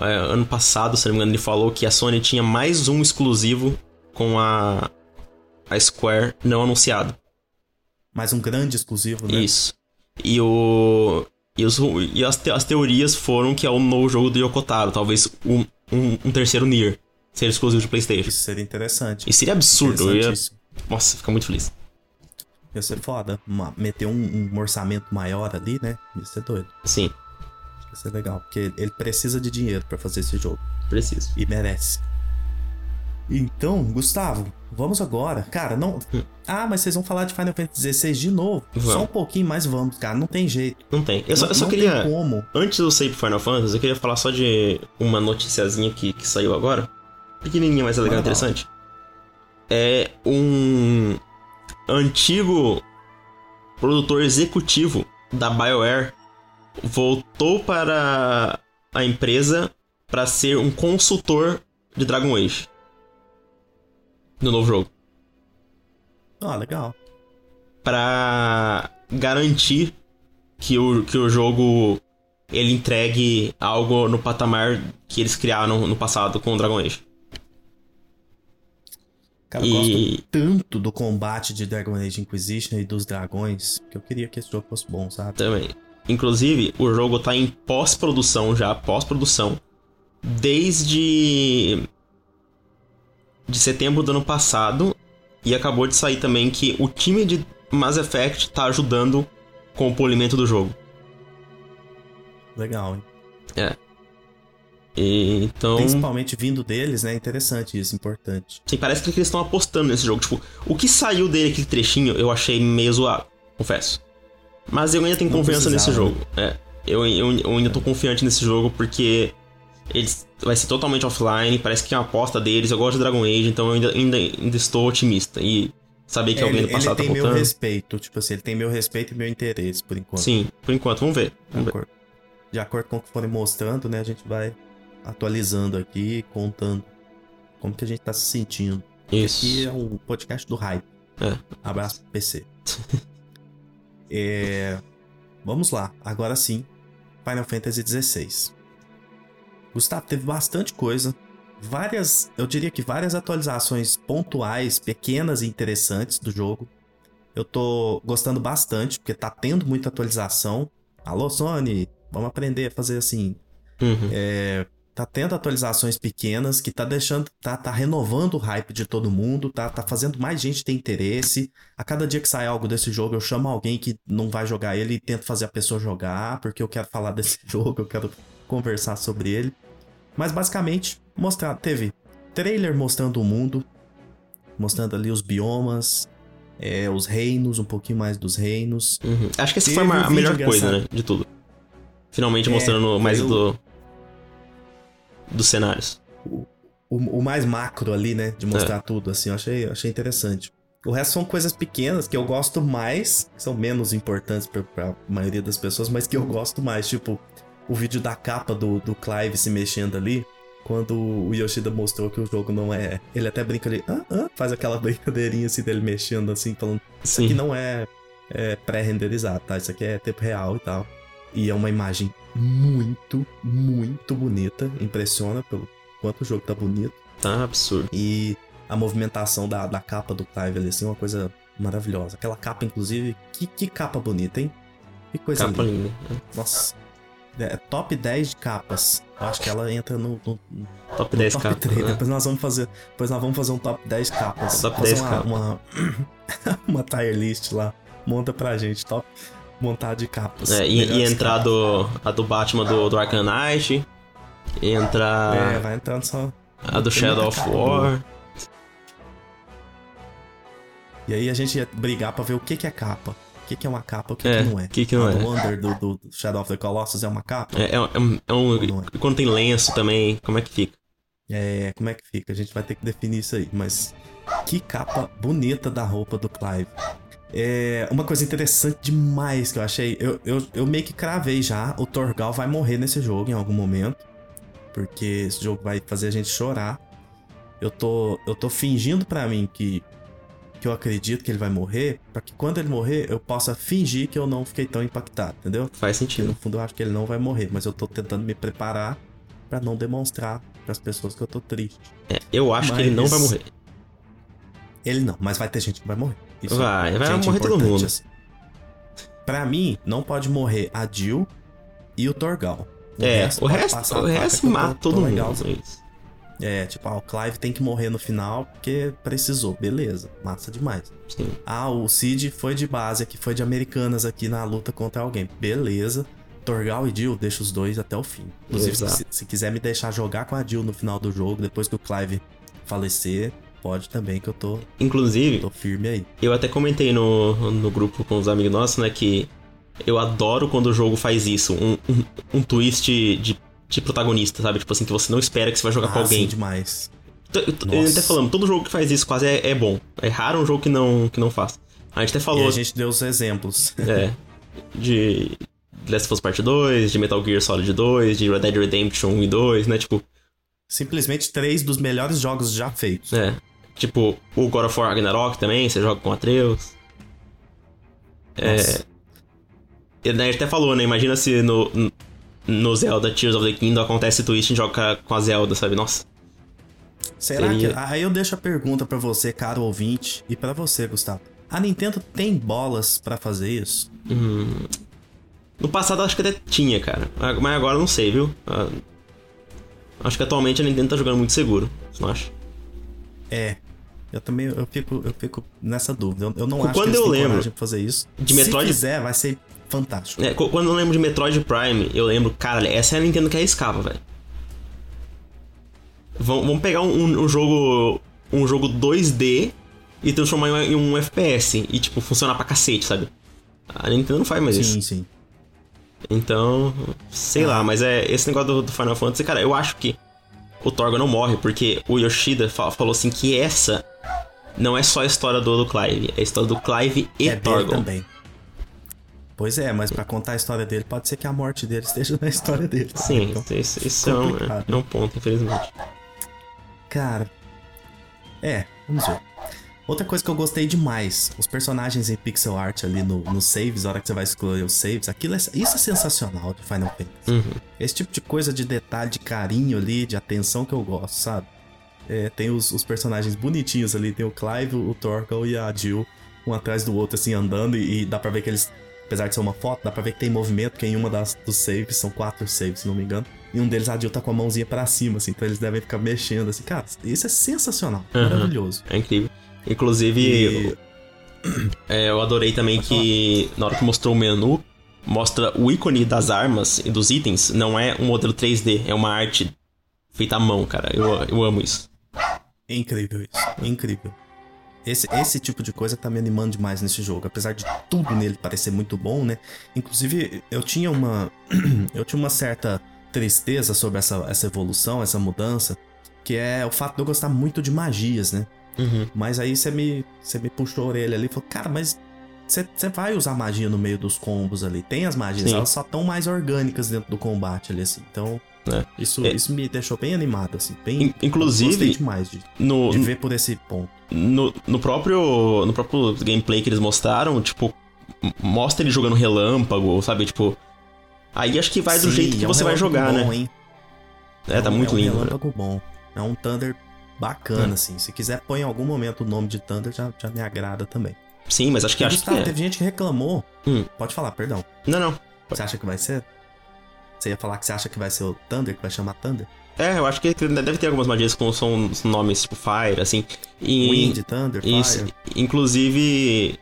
é, ano passado, se não me engano, ele falou que a Sony tinha mais um exclusivo com a, a Square não anunciado. Mais um grande exclusivo, né? Isso. E o. E, os, e as, te, as teorias foram que é o novo jogo do Yokotaro, talvez um, um, um terceiro Nier ser exclusivo de PlayStation. Isso seria interessante. Isso seria absurdo. Eu ia... Nossa, fica muito feliz. Ia ser foda. Uma, meter um, um, orçamento maior ali, né? Ia ser doido. Sim. Ia ser legal, porque ele precisa de dinheiro para fazer esse jogo. Precisa. E merece. Então, Gustavo, vamos agora. Cara, não. Hum. Ah, mas vocês vão falar de Final Fantasy XVI de novo? Vamos. Só um pouquinho, mas vamos, cara. Não tem jeito. Não tem. Eu só, não, eu só queria. como. Antes de eu sair pro Final Fantasy, eu queria falar só de uma noticiazinha que, que saiu agora. Pequenininha, mas é legal, interessante. É um antigo produtor executivo da BioWare voltou para a empresa para ser um consultor de Dragon Age no novo jogo. Ah, legal. Pra garantir que o, que o jogo ele entregue algo no patamar que eles criaram no passado com o Dragon Age. Cara, eu e... gosto tanto do combate de Dragon Age Inquisition e dos dragões que eu queria que esse jogo fosse bom, sabe? Também. Inclusive, o jogo tá em pós-produção já, pós-produção. Desde de setembro do ano passado. E acabou de sair também que o time de Mass Effect tá ajudando com o polimento do jogo. Legal, hein? É. E, então. Principalmente vindo deles, né? Interessante isso, importante. Sim, parece que eles estão apostando nesse jogo. Tipo, o que saiu dele, aquele trechinho, eu achei meio zoado, confesso. Mas eu ainda tenho Não confiança nesse jogo. É. Eu, eu, eu ainda tô confiante nesse jogo porque eles vai ser totalmente offline, parece que é uma aposta deles. Eu gosto de Dragon Age, então eu ainda, ainda, ainda estou otimista. E saber que é, alguém do passado ele tá tem meu respeito, tipo assim, ele tem meu respeito e meu interesse, por enquanto. Sim, por enquanto, vamos ver. Vamos de, acordo, de acordo com o que forem mostrando, né, a gente vai atualizando aqui, contando como que a gente tá se sentindo. Isso. Aqui é o podcast do hype. É. Abraço, PC. é... Vamos lá, agora sim, Final Fantasy XVI. Gustavo, teve bastante coisa. Várias, eu diria que várias atualizações pontuais, pequenas e interessantes do jogo. Eu tô gostando bastante, porque tá tendo muita atualização. Alô, Sony, vamos aprender a fazer assim. Uhum. É, tá tendo atualizações pequenas que tá deixando, tá, tá renovando o hype de todo mundo, tá, tá fazendo mais gente ter interesse. A cada dia que sai algo desse jogo, eu chamo alguém que não vai jogar ele e tento fazer a pessoa jogar, porque eu quero falar desse jogo, eu quero conversar sobre ele. Mas basicamente, mostrar, teve trailer mostrando o mundo, mostrando ali os biomas, é, os reinos, um pouquinho mais dos reinos. Uhum. Acho que essa foi a, melhor coisa, né? De tudo. Finalmente é, mostrando mais eu... do. Dos cenários. O, o, o, mais macro ali, né? De mostrar é. tudo, assim, eu achei, achei interessante. O resto são coisas pequenas que eu gosto mais, que são menos importantes pra, pra maioria das pessoas, mas que eu gosto mais. Tipo, o vídeo da capa do, do Clive se mexendo ali, quando o Yoshida mostrou que o jogo não é. Ele até brinca ali, ah, ah, faz aquela brincadeirinha assim dele mexendo assim, falando. Isso aqui não é. é pré-renderizado, tá? Isso aqui é tempo real e tal. E é uma imagem muito, muito bonita. Impressiona pelo quanto o jogo tá bonito. Tá absurdo. E a movimentação da, da capa do Clive ali, assim, é uma coisa maravilhosa. Aquela capa, inclusive, que, que capa bonita, hein? Que coisa Capa linda. linda. Nossa. É, top 10 de capas. Eu acho que ela entra no, no, no Top 10 top capas. 3. né? Depois nós vamos fazer. Depois nós vamos fazer um top 10 capas. Top fazer 10 uma, capas. Uma, uma tier list lá. Monta pra gente, top. Montar de capas. É, e, e entrar do, a do Batman do, do Arkham Knight. Entrar. É, vai entrando só. a do Shadow of War. E aí a gente ia brigar pra ver o que, que é capa. O que, que é uma capa, o que, É, que não é. o que que não a é. Wonder do, do Shadow of the Colossus é uma capa? É, é, um- é um. Não é. Quando tem lenço também, como é que fica? É, como é que fica? A gente vai ter que definir isso aí. Mas que capa bonita da roupa do Clive. É uma coisa interessante demais que eu achei. Eu, eu, eu meio que cravei já. O Torgal vai morrer nesse jogo em algum momento. Porque esse jogo vai fazer a gente chorar. Eu tô, eu tô fingindo pra mim que, que eu acredito que ele vai morrer. Pra que quando ele morrer eu possa fingir que eu não fiquei tão impactado, entendeu? Faz Que no sentido. fundo eu acho que ele não vai morrer. Mas eu tô tentando me preparar pra não demonstrar pras pessoas que eu tô triste. É, eu acho que ele não Mas- vai morrer. Ele não, mas vai ter gente que vai morrer. Isso Vai, é vai gente morrer todo mundo. assim. Pra mim, não pode morrer a Jill e o Torgal. é, o resto, o resto tô- mata todo mundo. legal. é isso. É, tipo, ah, o Clive tem que morrer no final porque precisou. Beleza, massa demais. Sim. Ah, o Cid foi de base aqui, foi de Americanas aqui na luta contra alguém. Beleza. Torgal e Jill, deixa os dois até o fim. Inclusive, se, se quiser me deixar jogar com a Jill no final do jogo, depois que o Clive falecer, pode também, que eu tô, Inclusive, tô firme aí. eu até comentei no, no grupo com os amigos nossos, né, que eu adoro quando o jogo faz isso. Um, um, um twist de, de protagonista, sabe? Tipo assim, que você não espera que você vai jogar com Ah, alguém. sim, demais. T- Nossa. Até falando, todo jogo que faz isso quase é, é bom. É raro um jogo que não, que não faz. A gente até E falou a gente deu os exemplos. é, de Last of Us Part 2, de Metal Gear Solid 2, de Red Dead Redemption 1 e 2, né? Tipo, Simplesmente três dos melhores jogos já feitos. é. Tipo, o God of War Ragnarok também, você joga com Atreus. É. Nossa. E, né, a gente até falou, né? Imagina se no, no Zelda Tears of the Kingdom acontece twist e joga com a Zelda, sabe? Nossa. Será Seria- que. Aí eu deixo a pergunta pra você, caro ouvinte, e pra você, Gustavo. A Nintendo tem bolas pra fazer isso? No passado acho que até tinha, cara. Mas agora não sei, viu? Ah, Acho que atualmente a Nintendo tá jogando muito seguro. Você não acha? É. Eu também eu fico, eu fico nessa dúvida. Eu, eu não Quando acho que eles eu têm lembro pra fazer isso. de Se Metroid- fizer, vai ser fantástico. É, qu- quando eu lembro de Metroid Prime, eu lembro, cara, essa é a Nintendo que arriscava, velho. Vamos, pegar um, um- jogo. Um jogo 2D e transformar em um FPS. E, tipo, funcionar pra cacete, sabe? A Nintendo não faz mais isso. Sim, sim. Então, sei Ah. lá, mas é esse negócio do, do Final Fantasy, cara, eu acho que o Torgo não morre, porque o Yoshida fa- falou assim que essa não é só a história do, do Clive, é a história do Clive e é Torgon. também. Pois é, mas pra contar a história dele, pode ser que a morte dele esteja na história dele. Sim, Então, isso, isso é, um, é um ponto, infelizmente. Cara. É, vamos ver. Outra coisa que eu gostei demais, os personagens em pixel art ali no, no saves, a hora que você vai escolher os saves, aquilo é, isso é sensacional de Final Fantasy. Uhum. Esse tipo de coisa de detalhe, de carinho ali, de atenção que eu gosto, sabe? É, tem os, os personagens bonitinhos ali, tem o Clive, o Torgal e a Jill, um atrás do outro, assim, andando, e, e dá pra ver que eles, apesar de ser uma foto, dá pra ver que tem movimento, porque em uma das, dos saves, são quatro saves, se não me engano, e um deles a Jill tá com a mãozinha pra cima, assim, então eles devem ficar mexendo, assim, cara, isso é sensacional, Uhum. maravilhoso. É incrível. Inclusive, E- é, eu adorei também que na hora que mostrou o menu, mostra o ícone das armas e dos itens, não é um modelo 3D, é uma arte feita à mão, cara. Eu, eu amo isso. É incrível isso. É incrível. Esse, esse tipo de coisa tá me animando demais nesse jogo. Apesar de tudo nele parecer muito bom, né? Inclusive, eu tinha uma. eu tinha uma certa tristeza sobre essa, essa evolução, essa mudança. Que é o fato de eu gostar muito de magias, né? Uhum. Mas aí você me, você me puxou a orelha ali e falou, cara, mas você vai usar magia no meio dos combos ali. Tem as magias, Sim. elas só estão mais orgânicas dentro do combate ali, assim. Então, É. isso, É. isso me deixou bem animado, assim. Bem, In- inclusive- Gostei demais de, No, de ver por esse ponto. no, no próprio no próprio gameplay que eles mostraram, tipo, mostra ele jogando relâmpago, sabe? Tipo. Aí acho que vai do Sim, jeito que é um você vai jogar, bom, né? hein? É, tá um- muito é um lindo. né? relâmpago bom. É um Thunder bacana, assim. Se quiser, põe em algum momento o nome de Thunder, já, já me agrada também. Sim, mas acho que E, acho que é. teve gente que reclamou. Hum. Pode falar, perdão. Não, não. Você acha que vai ser? Você ia falar que você acha que vai ser o Thunder, que vai chamar Thunder? É, eu acho que deve ter algumas magias com são nomes tipo Fire, assim. E, Wind, Thunder, Isso. Fire. Inclusive,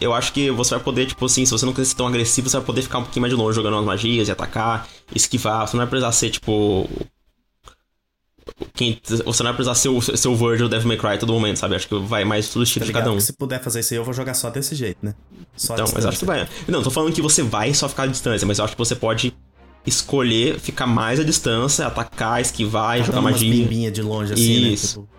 eu acho que você vai poder, tipo assim, se você não quiser ser tão agressivo, você vai poder ficar um pouquinho mais de longe jogando umas magias e atacar, esquivar. Você não vai precisar ser, tipo. Quem, você não vai precisar ser o, ser o Virgil Devil May Cry todo momento, sabe? Acho que vai mais do estilo Tá de cada um. Se puder fazer isso aí, eu vou jogar só desse jeito, né? Só Então, mas acho que vai. Não, tô falando que você vai só ficar à distância, mas eu acho que você pode escolher ficar mais à distância, atacar, esquivar e jogar umas magia. bimbinhas de longe assim, Isso. né? Tipo,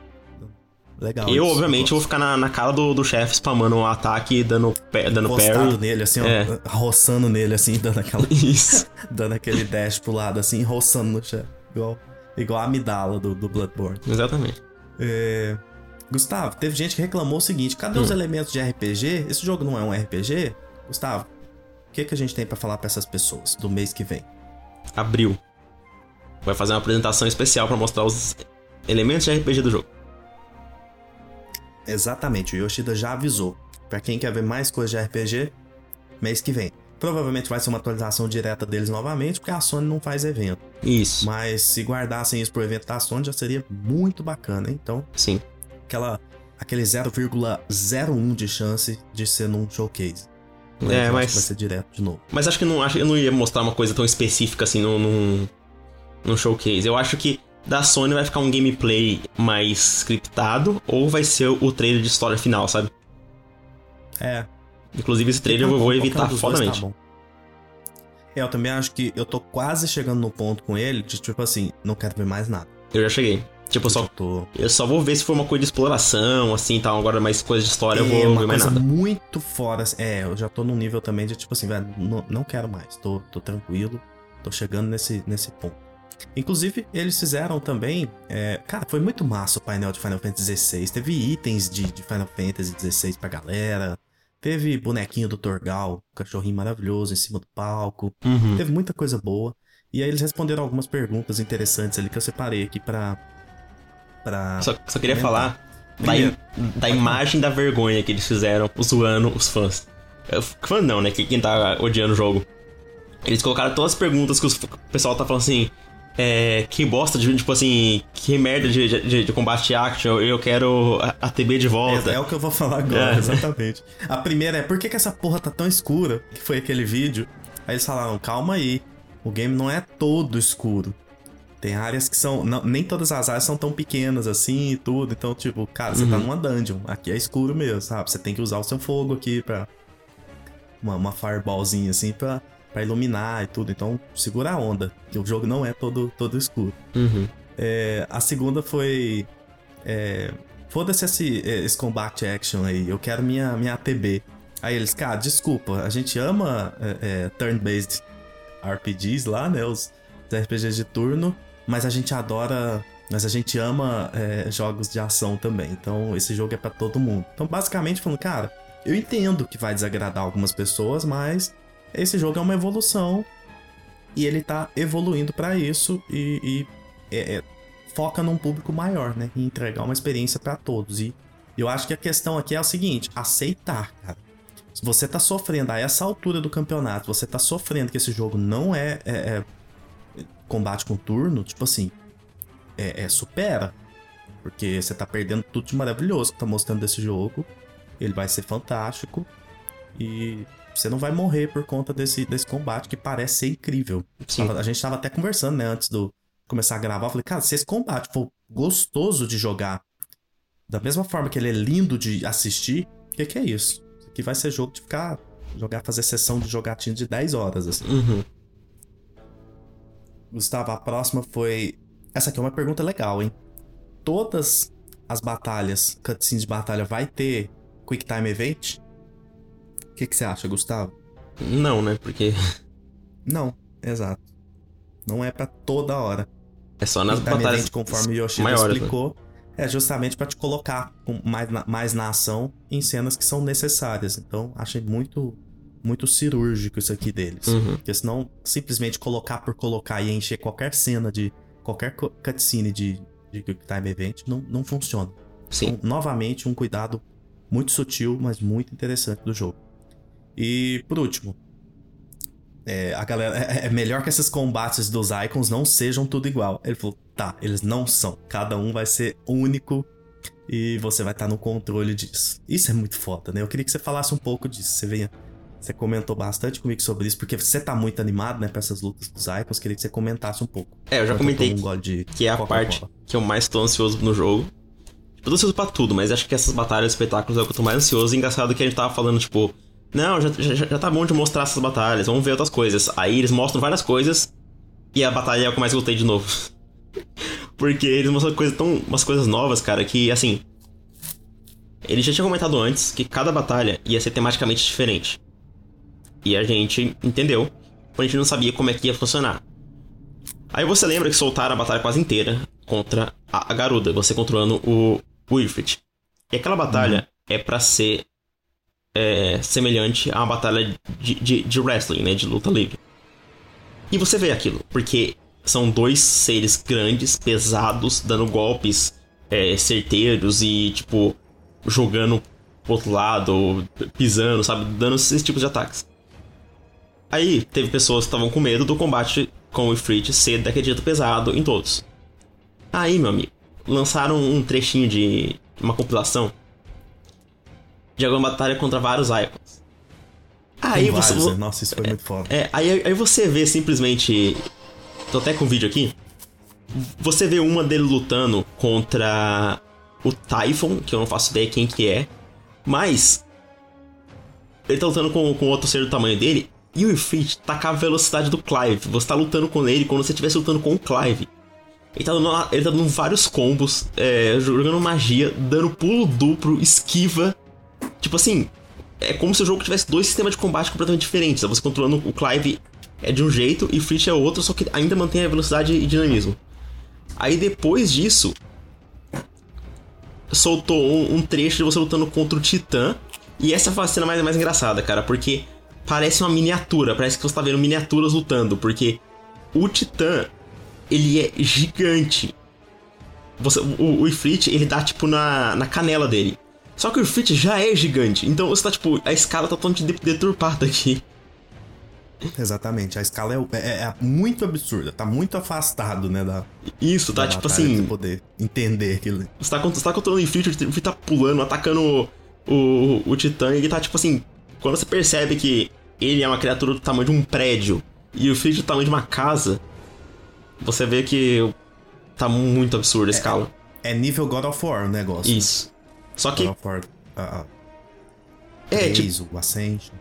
legal. Eu, obviamente, vou gosto. ficar na, na cara do, do chefe spamando um ataque, dando, pe- dando parry. nele, assim, É. ó, roçando nele, assim, dando aquela. Isso. dando aquele dash pro lado, assim, roçando no chão. Igual, igual a amidala do, do Bloodborne. Exatamente. É, Gustavo, teve gente que reclamou o seguinte: cadê Hum. os elementos de RPG? Esse jogo não é um RPG? Gustavo, o que, que a gente tem pra falar pra essas pessoas do mês que vem? Abril. Vai fazer uma apresentação especial pra mostrar os elementos de RPG do jogo. Exatamente, o Yoshida já avisou. Pra quem quer ver mais coisas de RPG, mês que vem. Provavelmente vai ser uma atualização direta deles novamente, porque a Sony não faz evento. Isso. Mas se guardassem isso pro evento da Sony, já seria muito bacana? Então, Sim. aquela, aquele 0,01 de chance de ser num showcase. É, eu acho mas- vai ser direto de novo. Mas acho que não, acho, eu não ia mostrar uma coisa tão específica assim num, num, num showcase. Eu acho que da Sony vai ficar um gameplay mais scriptado ou vai ser o trailer de história final, sabe? É, Inclusive esse trailer Tá eu vou evitar fodamente. tá. É, eu também acho que eu tô quase chegando no ponto com ele de tipo assim, não quero ver mais nada. Eu já cheguei. Tipo, eu Eu só, tô. eu só vou ver se for uma coisa de exploração, assim e tal. Agora mais coisa de história eu é vou não uma ver mais coisa nada. muito fora. assim, É, eu já tô num nível também de tipo assim, velho, não, não quero mais. Tô, tô tranquilo, tô chegando nesse, nesse ponto. Inclusive, eles fizeram também. é, cara, foi muito massa o painel de Final Fantasy XVI. Teve itens de, de Final Fantasy XVI pra galera. Teve bonequinho do Torgal, cachorrinho maravilhoso em cima do palco. Uhum. Teve muita coisa boa. E aí eles responderam algumas perguntas interessantes ali que eu separei aqui pra. Pra... Só, só queria Comentar. falar da, da imagem da vergonha que eles fizeram zoando os fãs. Fã não, né? Que quem tá odiando o jogo. Eles colocaram todas as perguntas que os- o pessoal tá falando assim. É, que bosta de, tipo assim, que merda de, de, de combate action, eu quero a, a TB de volta. É, é o que eu vou falar agora, É. exatamente. A primeira é por que, que essa porra tá tão escura? Que foi aquele vídeo. Aí eles falaram, calma aí. O game não é todo escuro. Tem áreas que são. não- nem todas as áreas são tão pequenas assim e tudo. Então, tipo, cara, você tá Uhum. numa dungeon. Aqui é escuro mesmo, sabe? Você tem que usar o seu fogo aqui pra. Uma, uma fireballzinha assim pra, pra iluminar e tudo. Então, segura a onda. Que o jogo não é todo, todo escuro. Uhum. É, a segunda foi. É, Foda-se esse, esse combate action aí, eu quero minha, minha ATB. Aí eles, cara, desculpa, a gente ama é, é, turn-based RPGs lá, né? Os RPGs de turno, mas a gente adora. Mas a gente ama é, jogos de ação também. Então esse jogo é pra todo mundo. Então, basicamente, falando, cara, eu entendo que vai desagradar algumas pessoas, mas esse jogo é uma evolução e ele tá evoluindo pra isso e, e é- é, foca num público maior, né? E entregar uma experiência pra todos. E eu acho que a questão aqui é o seguinte: aceitar, cara. Se você tá sofrendo a essa altura do campeonato, você tá sofrendo que esse jogo não é, é- é combate com turno, tipo assim, é, é supera. Porque você tá perdendo tudo de maravilhoso que tá mostrando desse jogo. Ele vai ser fantástico. E você não vai morrer por conta desse, desse combate que parece ser incrível. Sim. A gente tava até conversando, né, antes do começar a gravar. Eu falei, cara, se esse combate for gostoso de jogar, da mesma forma que ele é lindo de assistir, o que, que é isso? Isso aqui vai ser jogo de ficar. Jogar, fazer sessão de jogatina de 10 horas, assim. Uhum. Gustavo, a próxima foi. Essa aqui é uma pergunta legal, hein? Todas as batalhas, cutscenes de batalha, vai ter Quick Time Event? O que, que você acha, Gustavo? Não, né? Porque Não, exato. Não é pra toda hora. é só nas Quick batalhas Event, conforme o Yoshida maiores, né? explicou, é justamente pra te colocar mais na, mais na ação em cenas que são necessárias. Então, achei muito muito cirúrgico isso aqui deles. Uhum. Porque senão, simplesmente colocar por colocar e encher qualquer cena de. qualquer cu- cutscene de, de Quick Time Event não, não funciona. Sim. Então, novamente, um cuidado muito sutil, mas muito interessante do jogo. E por último, é, a galera. É, é melhor que esses combates dos icons não sejam tudo igual. Ele falou, tá, eles não são. Cada um vai ser único e você vai estar no controle disso. Isso é muito foda, né? Eu queria que você falasse um pouco disso. Você venha. Você comentou bastante comigo sobre isso, porque você tá muito animado, né, pra essas lutas dos icons. Queria que você comentasse um pouco. É, eu já comentei um de que é a parte que eu mais tô ansioso no jogo. Tipo, tô ansioso pra tudo, mas acho que essas batalhas, espetáculos é o que eu tô mais ansioso. E engraçado que a gente tava falando, tipo, não, já, já, já tá bom de mostrar essas batalhas, vamos ver outras coisas. Aí eles mostram várias coisas e a batalha é o que eu mais gostei de novo. Porque eles mostram coisa tão, umas coisas novas, cara, que assim. Ele já tinha comentado antes que cada batalha ia ser tematicamente diferente. E a gente entendeu, porém a gente não sabia como é que ia funcionar. Aí você lembra que soltaram a batalha quase inteira contra a, a Garuda, você controlando o Wilfred. E aquela batalha é pra ser é, semelhante a uma batalha de, de, de wrestling, né? De luta livre. E você vê aquilo, porque são dois seres grandes, pesados, dando golpes é, certeiros e, tipo, jogando pro outro lado, pisando, sabe? Dando esses tipos de ataques. Aí teve pessoas que estavam com medo do combate com o Ifrit ser daquele jeito pesado em todos. Aí, meu amigo, lançaram um trechinho de uma compilação de alguma batalha contra vários icons. Aí você. né? Nossa, isso foi muito foda. É, aí, aí você vê simplesmente. Tô até com o vídeo aqui. Você vê uma dele lutando contra o Typhon, que eu não faço ideia quem que é. Mas. Ele tá lutando com, com outro ser do tamanho dele. E o Ifrit tá com a velocidade do Clive. Você tá lutando com ele se você estivesse lutando com o Clive. Ele tá dando, ele tá dando vários combos, é, jogando magia, dando pulo duplo, esquiva. Tipo assim, é como se o jogo tivesse dois sistemas de combate completamente diferentes. Você controlando o Clive é de um jeito e o Fritz é outro, só que ainda mantém a velocidade e dinamismo. Aí depois disso, soltou um, um trecho de você lutando contra o Titã. E essa foi a cena mais, mais engraçada, cara, porque parece uma miniatura, parece que você tá vendo miniaturas lutando, porque o Titã, ele é gigante. Você, o, o Ifrit, ele dá tipo na, na canela dele. Só que o Ifrit já é gigante, então você tá tipo, a escala tá totalmente de- deturpada aqui. Exatamente. A escala é, é- é muito absurda. Tá muito afastado, né? Da, Isso, tá da tipo assim. poder entender aquilo. Você tá, você tá controlando o Ifrit, o Ifrit tá pulando, atacando o, o, o Titã, e ele tá tipo assim. Quando você percebe que ele é uma criatura do tamanho de um prédio e o Ifrit do tamanho de uma casa, você vê que tá muito absurdo a escala. É nível God of War o negócio. Isso. Só que, God of War. ah, ah, é, tipo, o Ascension.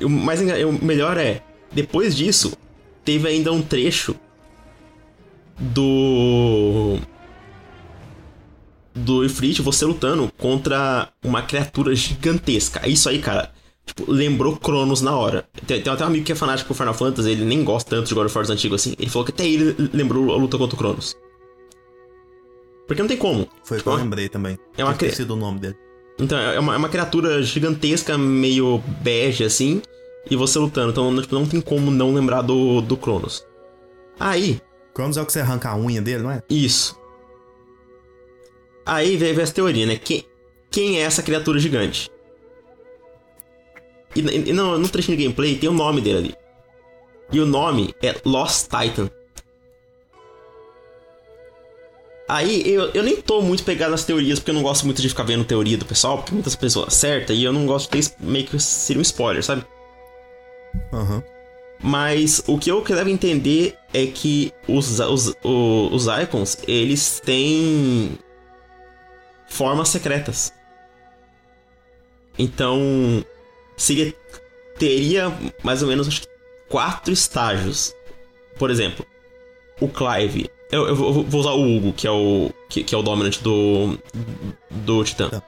o, mais, o melhor é, depois disso, teve ainda um trecho do. Do Ifrit, você lutando contra uma criatura gigantesca. Isso aí, cara, tipo, lembrou Cronos na hora. Tem, tem até um amigo que é fanático por Final Fantasy, ele nem gosta tanto de God of War antigos assim. Ele falou que até ele lembrou a luta contra o Cronos. Porque não tem como. Foi o Tipo, que eu lembrei também. é uma cri- o nome dele. Então, é uma, é uma criatura gigantesca, meio bege, assim, e você lutando. Então, não, tipo, não tem como não lembrar do, do Cronos. Aí, Cronos é o que você arranca a unha dele, não é? isso. Aí vem vem essa teoria, né? Quem, quem é essa criatura gigante? E, e no, no trechinho de gameplay tem o nome dele ali. E o nome é Lost Titan. Aí eu, eu nem tô muito pegado nas teorias, porque eu não gosto muito de ficar vendo teoria do pessoal, porque muitas pessoas acertam e eu não gosto de ter meio que seria um spoiler, sabe? Aham. Mas o que eu quero entender é que os, os, o- os icons, eles têm formas secretas. Então, seria teria mais ou menos acho que, quatro estágios. Por exemplo, o Clive. Eu, eu vou usar o Hugo, que é o que, que é o dominant do do Titã. Tá.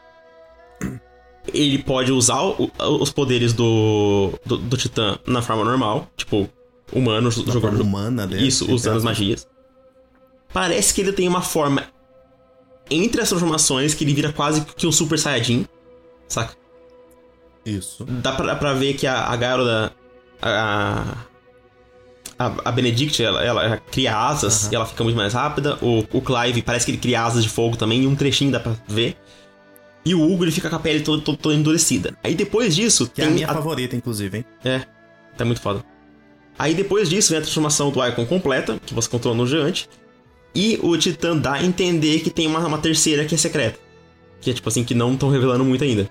Ele pode usar o- os poderes do, do, do Titã na forma normal, tipo, humano, Da jogando forma humana dele. isso, usando as magias. Parece que ele tem uma forma entre as transformações que ele vira quase que um Super Saiyajin, saca? Isso. Dá pra, pra ver que a, a garota. A, a, a Benedict, ela, ela cria asas e ela fica muito mais rápida. O, o Clive parece que ele cria asas de fogo também, e um trechinho dá pra ver. E o Hugo ele fica com a pele toda, toda, toda endurecida. Aí depois disso, Que é a minha a- favorita, inclusive, hein? É, tá muito foda. Aí depois disso vem a transformação do Icon completa, que você controla no gigante. E o Titã dá a entender que tem uma, uma terceira que é secreta. Que é tipo assim, que não estão revelando muito ainda.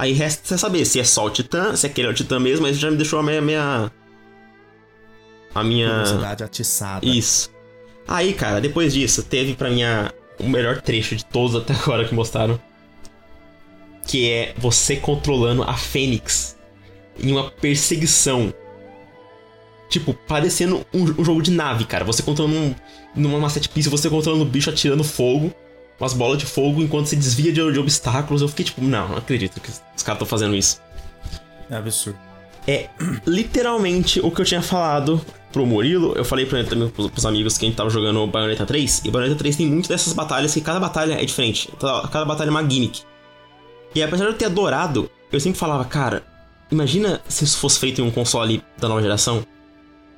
Aí resta você saber se é só o Titã, se aquele é o Titã mesmo, mas já me deixou a minha. minha- A minha. Curiosidade atiçada. Isso. Aí, cara, depois disso, teve pra mim a- o melhor trecho de todos até agora que mostraram. Que é você controlando a Fênix em uma perseguição. Tipo, parecendo um, um jogo de nave, cara. Você controlando um, numa set piece, você controlando o bicho atirando fogo, umas bolas de fogo, enquanto se desvia de, de obstáculos. Eu fiquei tipo, não, não acredito que os caras estão fazendo isso. É absurdo. É literalmente o que eu tinha falado pro Murilo. Eu falei pra ele também pros, pros amigos que a gente tava jogando Bayonetta 3. E Bayonetta 3 tem muito dessas batalhas que cada batalha é diferente. Cada, cada batalha é uma gimmick. E apesar de eu ter adorado, eu sempre falava, cara, imagina se isso fosse feito em um console da nova geração.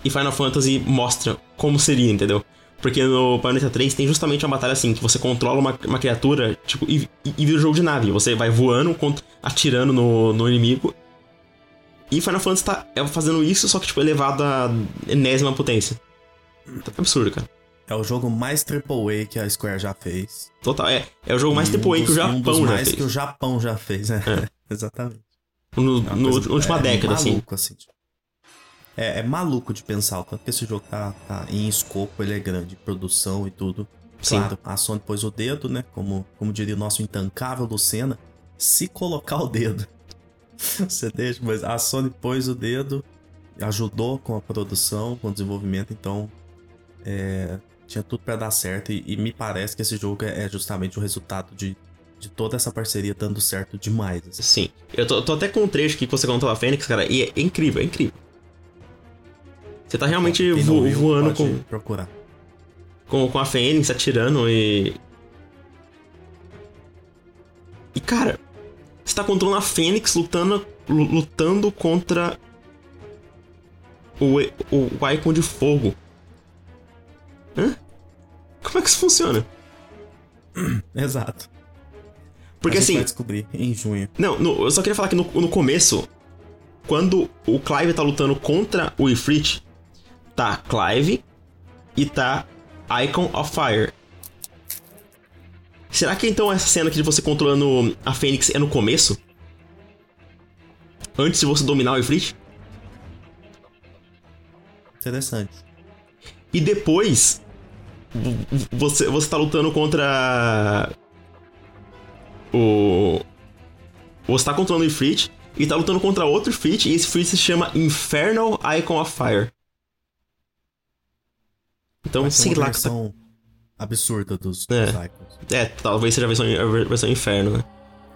E Final Fantasy mostra como seria, entendeu? Porque no Bayonetta 3 tem justamente uma batalha assim, que você controla uma, uma criatura, tipo, e, e, e vira um jogo de nave. Você vai voando, contra- atirando no, no inimigo, e Final Fantasy tá é, fazendo isso, só que, tipo, elevado à enésima potência. Tá absurdo, cara. É o jogo mais AAA que a Square já fez. Total. É, é o jogo mais E um aí que o e um dos Japão já mais fez. que o Japão já fez, né? Exatamente. No, É no- última é década, assim. maluco, assim. É, é maluco de pensar o tanto que esse jogo tá, tá em escopo, ele é grande, produção e tudo. Sim. Claro, a Sony pôs o dedo, né? Como, como diria o nosso intancável Lucena, se colocar o dedo. Você deixa, mas a Sony pôs o dedo, ajudou com a produção, com o desenvolvimento, então é, tinha tudo pra dar certo. E, e me parece que esse jogo é, é justamente o resultado de, de toda essa parceria dando certo demais. assim. Sim. Eu tô, tô até com um trecho aqui que você contou a Fênix, cara, e é incrível, é incrível. Você tá realmente vo- voando com, procurar. com, com a Fênix, atirando e. E cara, você tá controlando a Fênix lutando, lu- lutando contra o, E- o Icon de Fogo. Hã? Como é que isso funciona? Exato. Porque a gente assim. vai descobrir em junho. Não, no- eu só queria falar que no, no começo, quando o Clive tá lutando contra o Ifrit, tá Clive e tá Icon of Fire. Será que então essa cena aqui de você controlando a Fênix é no começo? Antes de você dominar o Ifrit? Interessante. E depois você, você tá lutando contra o você tá controlando o Ifrit e tá lutando contra outro Ifrit e esse Ifrit se chama Infernal Icon of Fire. Então, sei lá que tá... versão absurda dos, É. dos. É, talvez seja a versão, a ver- versão Inferno, né?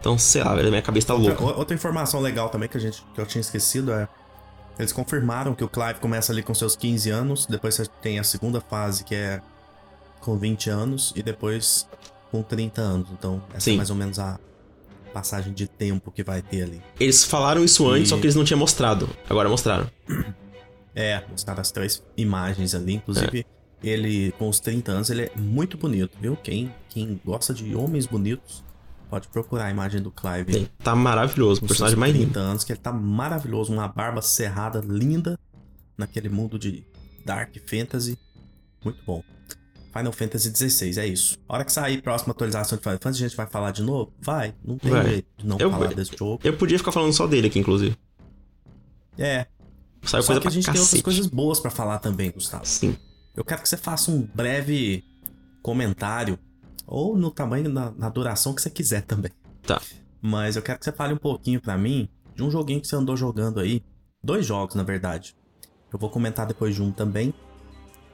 Então, sei lá, minha cabeça tá louca. Outra, outra informação legal também que, a gente, que eu tinha esquecido é. Eles confirmaram que o Clive começa ali com seus 15 anos, depois você tem a segunda fase que é com 20 anos e depois com 30 anos. Então, essa Sim. é mais ou menos a passagem de tempo que vai ter ali. Eles falaram isso antes, E- só que eles não tinham mostrado. Agora mostraram. É, mostraram as três imagens ali. Inclusive, ele, com os 30 anos, ele é muito bonito, viu? Quem, quem gosta de homens bonitos, pode procurar a imagem do Clive. Sim, tá maravilhoso, com personagem mais 30 lindo. anos, que ele tá maravilhoso, uma barba cerrada, linda, naquele mundo de Dark Fantasy. Muito bom. Final Fantasy XVI, é isso. A hora que sair próxima atualização de Final Fantasy, a gente vai falar de novo? Vai, não tem Vai. jeito de não Eu- falar desse jogo. Eu podia ficar falando só dele aqui, inclusive. É, Saiu só coisa que a gente tem outras cacete. coisas boas pra falar também, Gustavo. Sim. Eu quero que você faça um breve comentário, ou no tamanho, na, na duração que você quiser também. Tá. Mas eu quero que você fale um pouquinho pra mim de um joguinho que você andou jogando aí. Dois jogos, na verdade. Eu vou comentar depois de um também.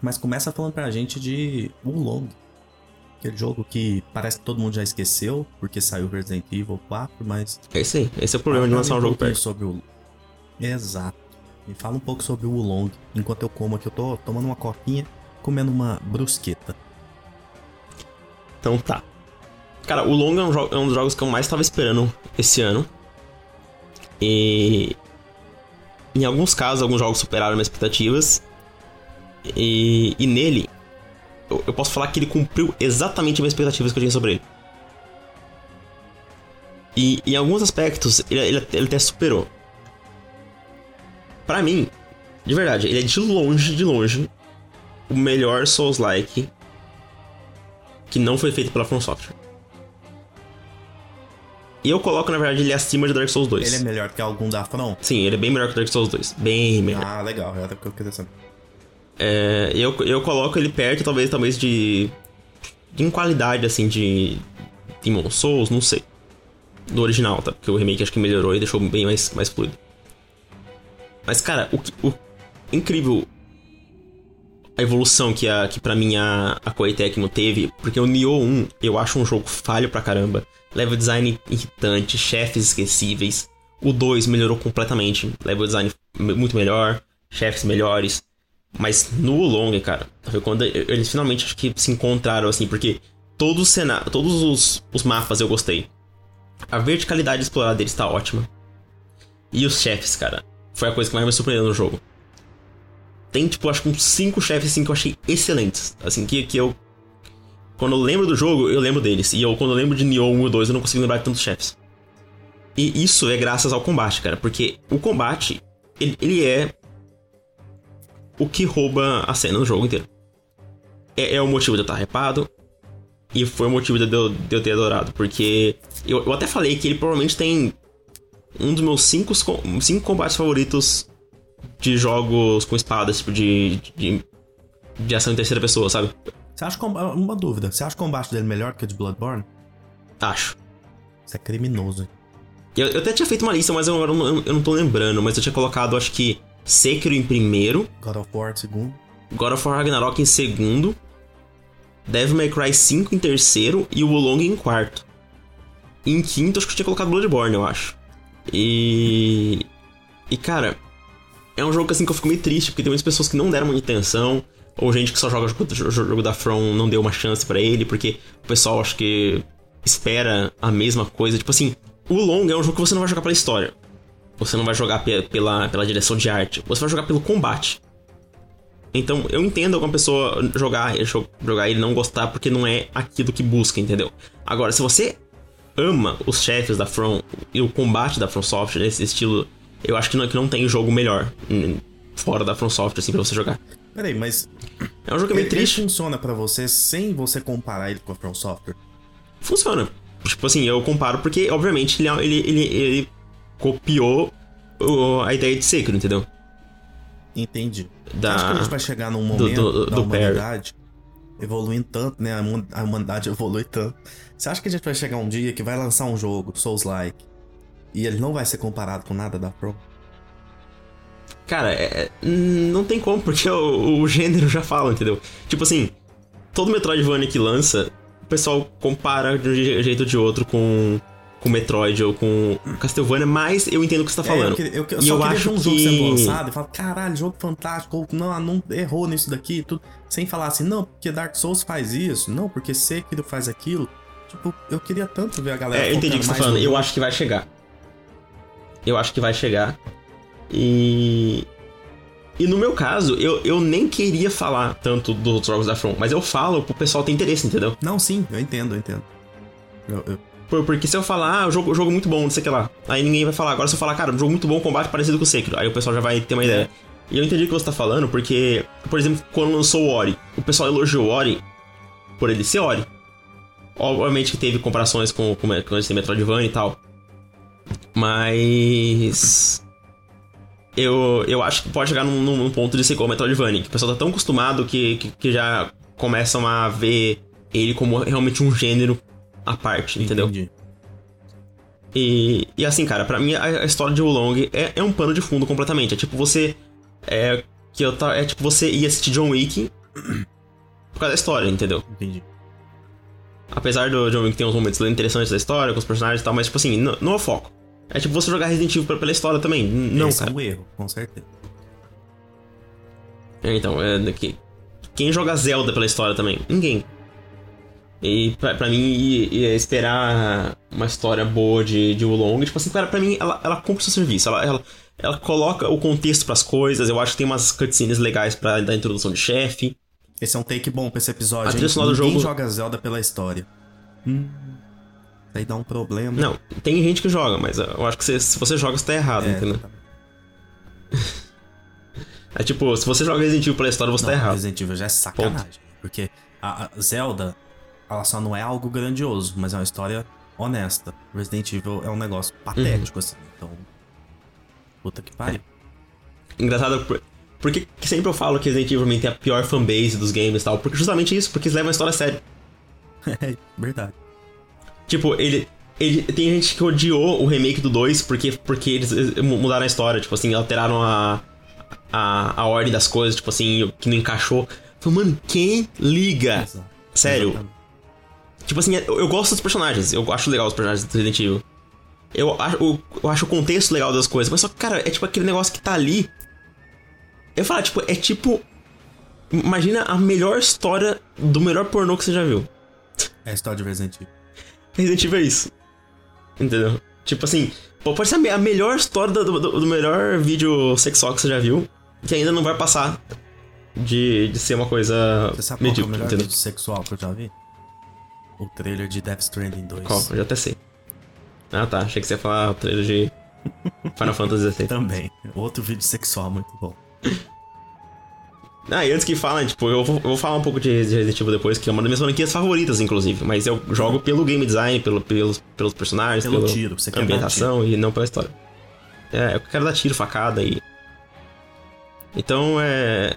Mas começa falando pra gente de Wulong. Aquele jogo que parece que todo mundo já esqueceu, porque saiu Resident Evil 4, mas. É isso aí. Esse é o problema de lançar um jogo perto. sobre o. Exato. Me fala um pouco sobre o Wulong. Enquanto eu como aqui, eu tô tomando uma coquinha, comendo uma brusqueta. Então tá. Cara, o Long é um, é um dos jogos que eu mais tava esperando esse ano. E. Em alguns casos, alguns jogos superaram minhas expectativas. E, e nele, eu, eu posso falar que ele cumpriu exatamente as minhas expectativas que eu tinha sobre ele. E em alguns aspectos, ele, ele, ele até superou. Para mim, de verdade, ele é de longe, de longe, o melhor Souls-like que não foi feito pela From Software. E eu coloco, na verdade, ele acima de Dark Souls 2. Ele é melhor que algum da From? Sim, ele é bem melhor que Dark Souls 2. Bem melhor. Ah, legal. Até porque eu queria saber. É, eu, eu coloco ele perto, talvez, talvez de. de qualidade, assim, de. Demon Souls, não sei. Do original, tá? Porque o remake acho que melhorou e deixou bem mais, mais fluido. Mas, cara, o, o incrível a evolução que, a, que pra mim a, a Koei Tecmo teve, porque o Nioh 1 eu acho um jogo falho pra caramba, level design irritante, chefes esquecíveis. O 2 melhorou completamente, level design muito melhor, chefes melhores. Mas no Long, cara, foi quando eles finalmente acho que se encontraram assim, porque todos os cenários, todos os, os mapas eu gostei. A verticalidade explorada deles tá ótima. E os chefes, cara, foi a coisa que mais me surpreendeu no jogo. Tem, tipo, acho que uns 5 chefes assim, que eu achei excelentes. Assim, que, que eu. Quando eu lembro do jogo, eu lembro deles. E eu, quando eu lembro de Nioh 1 e 2, eu não consigo lembrar de tantos chefes. E isso é graças ao combate, cara. Porque o combate, ele, ele é. O que rouba a cena no jogo inteiro. É, é o motivo de eu estar repado. E foi o motivo de eu, de eu ter adorado. Porque eu, eu até falei que ele provavelmente tem um dos meus cinco, cinco combates favoritos de jogos com espadas, tipo de, de, de ação em terceira pessoa, sabe? Você acha uma dúvida? Você acha o combate dele melhor que o de Bloodborne? Acho. Isso é criminoso. Eu, eu até tinha feito uma lista, mas eu, eu, não, eu não tô lembrando. Mas eu tinha colocado, acho que Sekiro em primeiro. God of War em segundo. God of War Ragnarok em segundo. Devil May Cry 5 em terceiro e o Wulong em quarto. Em quinto, acho que eu tinha colocado Bloodborne, eu acho. E. E cara, é um jogo assim, que eu fico meio triste, porque tem muitas pessoas que não deram muita atenção, ou gente que só joga o jogo da From não deu uma chance para ele, porque o pessoal acho que espera a mesma coisa. Tipo assim, o Long é um jogo que você não vai jogar pela história. Você não vai jogar pela, pela direção de arte. Você vai jogar pelo combate. Então, eu entendo alguma pessoa jogar, jogar ele não gostar porque não é aquilo que busca, entendeu? Agora, se você ama os chefes da From e o combate da From Software nesse estilo eu acho que não, que não tem jogo melhor hum, fora da From Software, assim, pra você jogar. Peraí, mas. É um jogo meio triste. Ele funciona para você sem você comparar ele com a From Software? Funciona. Tipo assim, eu comparo porque, obviamente, ele, é ele, ele, ele copiou a ideia de Sekiro, entendeu? Entendi. Da... Acho que a gente vai chegar num momento do, do, da do humanidade evoluindo tanto, né? A humanidade evolui tanto. Você acha que a gente vai chegar um dia que vai lançar um jogo, Souls-like, e ele não vai ser comparado com nada da Pro? Cara, é, não tem como, porque o, o, gênero já fala, entendeu? Tipo assim, todo Metroidvania que lança, o pessoal compara de um jeito ou de outro com, com Metroid ou com Castlevania, mas eu entendo o que você tá falando. É, eu, eu, eu e só eu acho um que... jogo sendo lançado e falo, caralho, jogo fantástico, ou não, não errou nisso daqui, tudo. Sem falar assim, não, porque Dark Souls faz isso, não, porque Sekiro faz aquilo. Tipo, eu queria tanto ver a galera. É, eu entendi o que você tá falando, eu acho que vai chegar eu acho que vai chegar. E. E no meu caso, eu, eu nem queria falar tanto dos jogos da From, mas eu falo pro pessoal ter interesse, entendeu? Não, sim, eu entendo, eu entendo. Eu, eu... porque se eu falar, ah, o jogo, jogo é muito bom, não sei o que lá. Aí ninguém vai falar. Agora se eu falar, cara, um jogo muito bom, combate parecido com o Sekiro. Aí o pessoal já vai ter uma ideia. E eu entendi o que você tá falando, porque, por exemplo, quando lançou o Ori, o pessoal elogiou o Ori por ele ser Ori. Obviamente que teve comparações com, com, com esse Metroidvania e tal. Mas. Eu, eu acho que pode chegar num, num ponto de ser igual Metroidvania, que o pessoal tá tão acostumado que, que, que, já começam a ver ele como realmente um gênero à parte, entendeu? Entendi. E, e assim, cara, pra mim a, a história de Wulong é, é um pano de fundo completamente. É tipo você. É, que eu tá, é tipo você ir assistir John Wick por causa da história, entendeu? Entendi. Apesar do John Wick ter uns momentos interessantes da história, com os personagens e tal, mas tipo assim, não, não é o foco. É tipo você jogar Resident Evil pela história também. Não, Esse cara. é um erro, com certeza. É, então, é que quem joga Zelda pela história também? Ninguém. E pra, pra mim, ia, ia esperar uma história boa de, de Wulong, tipo assim, cara, pra mim, ela, ela cumpre o seu serviço. Ela, ela, ela coloca o contexto pras coisas. Eu acho que tem umas cutscenes legais pra dar introdução de chefe. Esse é um take bom pra esse episódio. A trilha sonora do jogo- joga Zelda pela história. Hum. Aí dá um problema. Não, tem gente que joga, mas eu acho que você- se você joga, você tá errado, É, entendeu? tá- É tipo, se você joga Resident Evil pela história, você não, tá errado. Resident Evil já é sacanagem. Porque a, a Zelda, ela só não é algo grandioso, mas é uma história honesta. Resident Evil é um negócio patético, assim. Então. Puta que pariu. Engraçado, por, que que sempre eu falo que Resident Evil mim tem a pior fanbase dos games e tal? Porque justamente isso, porque eles levam a história a sério. É, verdade. Tipo, ele. Ele, tem gente que odiou o remake do 2 porque, porque eles mu- mudaram a história, tipo assim, alteraram a, a, a ordem das coisas, tipo assim, que não encaixou. Falei, mano, quem liga? Exato. Sério. Exatamente. Tipo assim, eu, eu gosto dos personagens, eu acho legal os personagens do Resident Evil. Eu acho, eu, eu acho o contexto legal das coisas, mas só que, cara, é tipo aquele negócio que tá ali. Eu falo, tipo, é tipo. Imagina a melhor história do melhor pornô que você já viu. É a história de Resident Evil. Resident Evil é isso. Entendeu? Tipo assim, pode ser a me- a melhor história do, do- do melhor vídeo sexual que você já viu, que ainda não vai passar de, de ser uma coisa Você sabe qual que é o medíocre, melhor entendeu? vídeo sexual que eu já vi? O trailer de Death Stranding 2. Qual? Eu já até sei. Ah tá, achei que você ia falar o trailer de Final Fantasy XVI. Também. Outro vídeo sexual muito bom. Ah, e antes que falem, tipo, eu vou, eu vou falar um pouco de Resident Evil depois, que é uma das minhas franquias favoritas, inclusive. Mas eu jogo pelo game design, pelo, pelos, pelos personagens, Pelo pela tiro, você quer ambientação e não pela história. É, eu quero dar tiro, facada e. Então é.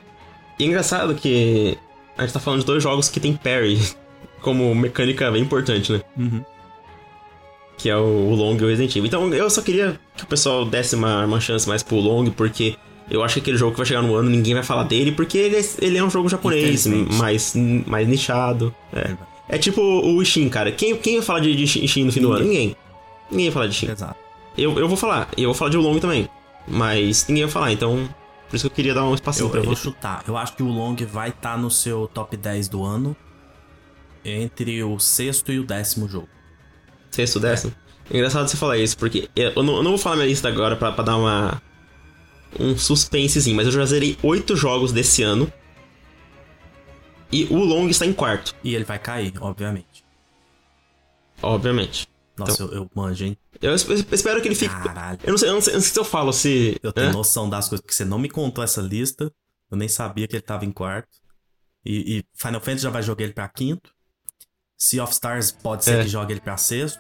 E é engraçado que a gente tá falando de dois jogos que tem parry como mecânica bem importante, né? Uhum. Que é o Long e o Resident Evil. Então eu só queria que o pessoal desse uma, uma chance mais pro Long, porque eu acho que aquele jogo que vai chegar no ano ninguém vai falar dele, porque ele é, ele é um jogo japonês, mais, mais nichado. É. É tipo o Ishin, cara. Quem, quem vai falar de, de Ishin no fim do ano? Ninguém. Ninguém vai falar de Ishin. Exato. Eu, eu vou falar, e eu vou falar de Long também. Mas ninguém vai falar, então. Por isso que eu queria dar um espacinho Eu, pra eu vou ele. chutar. Eu acho que o Long vai estar no seu top 10 do ano. Entre o sexto e o décimo jogo. Sexto, décimo. É. Engraçado você falar isso, porque eu não, eu não vou falar minha lista agora pra, pra dar uma. Um suspensezinho, mas eu já zerei oito jogos desse ano. E o Long está em quarto, E ele vai cair, obviamente. obviamente. Nossa, eu, eu manjo, hein? Eu es- eu espero que ele fique. Caralho. Eu não sei, eu não sei, eu não sei se eu falo se. Eu tenho Hã? noção das coisas, porque você não me contou essa lista. Eu nem sabia que ele tava em quarto. E, e Final Fantasy já vai jogar ele pra quinto. Sea of Stars pode ser É. que jogue ele pra sexto.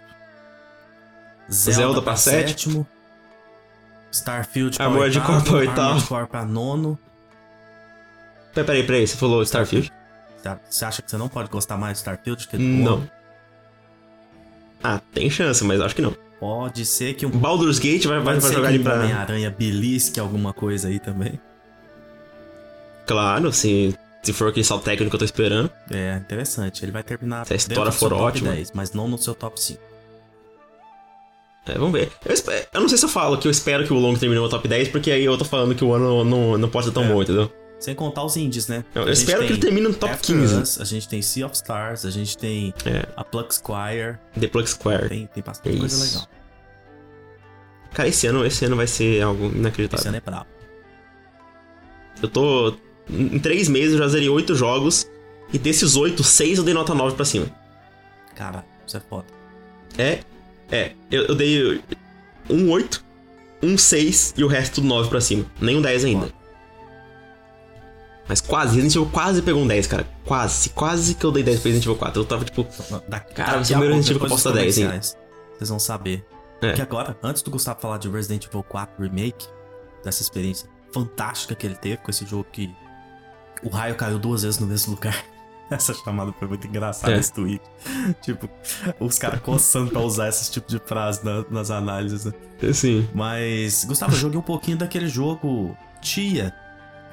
Zelda, Zelda pra pra sétimo. Starfield pra Armored oitavo. Pra oitavo. Armored pra nono. Peraí, peraí, peraí, você falou Starfield? Você- Você acha que você não pode gostar mais de Starfield? Que Não. Ah, tem chance, mas acho que não. Pode ser que um Baldur's Gate vai, vai, jogar um pra. Homem-Aranha belisque alguma coisa aí também. Claro, se, se for aquele salto técnico que eu tô esperando. É, interessante. Ele vai terminar Se a história do for ótima. 10, mas não no seu top 5. É, vamos ver. Eu, espe- eu não sei se eu falo que eu espero que o Long termine no top 10, porque aí eu tô falando que o ano não, não pode ser tão É. bom, entendeu? Sem contar os indies, né? Eu, eu espero que ele termine no top After 15. Us, a gente tem Sea of Stars, a gente tem É, a Plug Squire, The Plug Square. tem, tem bastante É coisa legal. Cara, esse ano, esse ano vai ser algo inacreditável. Esse ano é brabo. Eu tô. Em três meses eu já zerei oito jogos. E desses oito, seis eu dei nota 9 pra cima. Cara, isso é foda. É. É. Eu, eu dei um 8, um 6 e o resto tudo 9 pra cima. Nem um 10 ainda. Mas quase, Resident Evil quase pegou um 10, cara. Quase, quase que eu dei 10 pra Resident Evil 4. Eu tava tipo. Da, Cara, a primeiro Resident Evil que eu dos posto 10, hein? Vocês vão saber. É. Que agora, antes do Gustavo falar de Resident Evil 4 Remake, dessa experiência fantástica que ele teve com esse jogo que o raio caiu duas vezes no mesmo lugar. Essa chamada foi muito engraçada, É. esse tweet. tipo, os caras coçando pra usar esse tipo de frase na- nas análises, né? Assim. Mas, Gustavo, eu joguei um pouquinho daquele jogo Tia,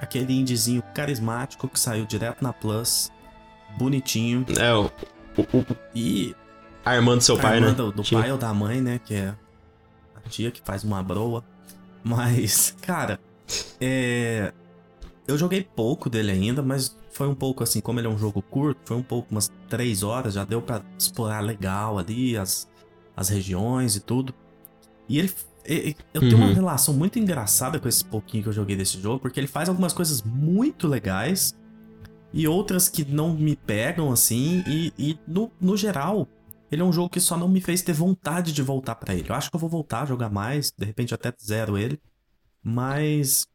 aquele indiezinho carismático que saiu direto na Plus, bonitinho. É, o. o, o E a irmã do seu a pai, irmã né? do, do pai ou da mãe, né? Que é a tia que faz uma broa. Mas, cara, é. Eu joguei pouco dele ainda, mas foi um pouco assim, como ele é um jogo curto, foi um pouco umas três horas, já deu para explorar legal ali as, as regiões e tudo. E ele. Eu tenho uhum. uma relação muito engraçada com esse pouquinho que eu joguei desse jogo, porque ele faz algumas coisas muito legais e outras que não me pegam assim, e, e no, no geral, ele é um jogo que só não me fez ter vontade de voltar para ele. Eu acho que eu vou voltar a jogar mais, de repente até zero ele, mas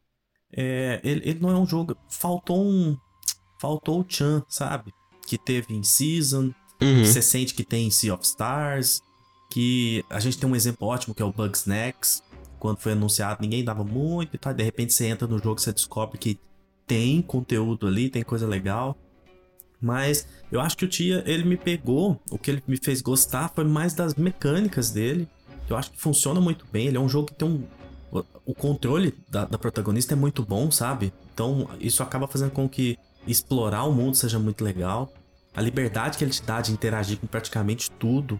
é, ele, ele não é um jogo. Faltou um. Faltou o Chan, sabe? Que teve em Season, uhum. que você sente que tem em Sea of Stars, que a gente tem um exemplo ótimo que é o Bugsnax. Quando foi anunciado, ninguém dava muito e tal. De repente você entra no jogo e você descobre que tem conteúdo ali, tem coisa legal. Mas eu acho que o Tia, ele me pegou, o que ele me fez gostar foi mais das mecânicas dele. Eu acho que funciona muito bem. Ele é um jogo que tem um. O controle da, da protagonista é muito bom, sabe? Então isso acaba fazendo com que explorar o mundo seja muito legal. A liberdade que ele te dá de interagir com praticamente tudo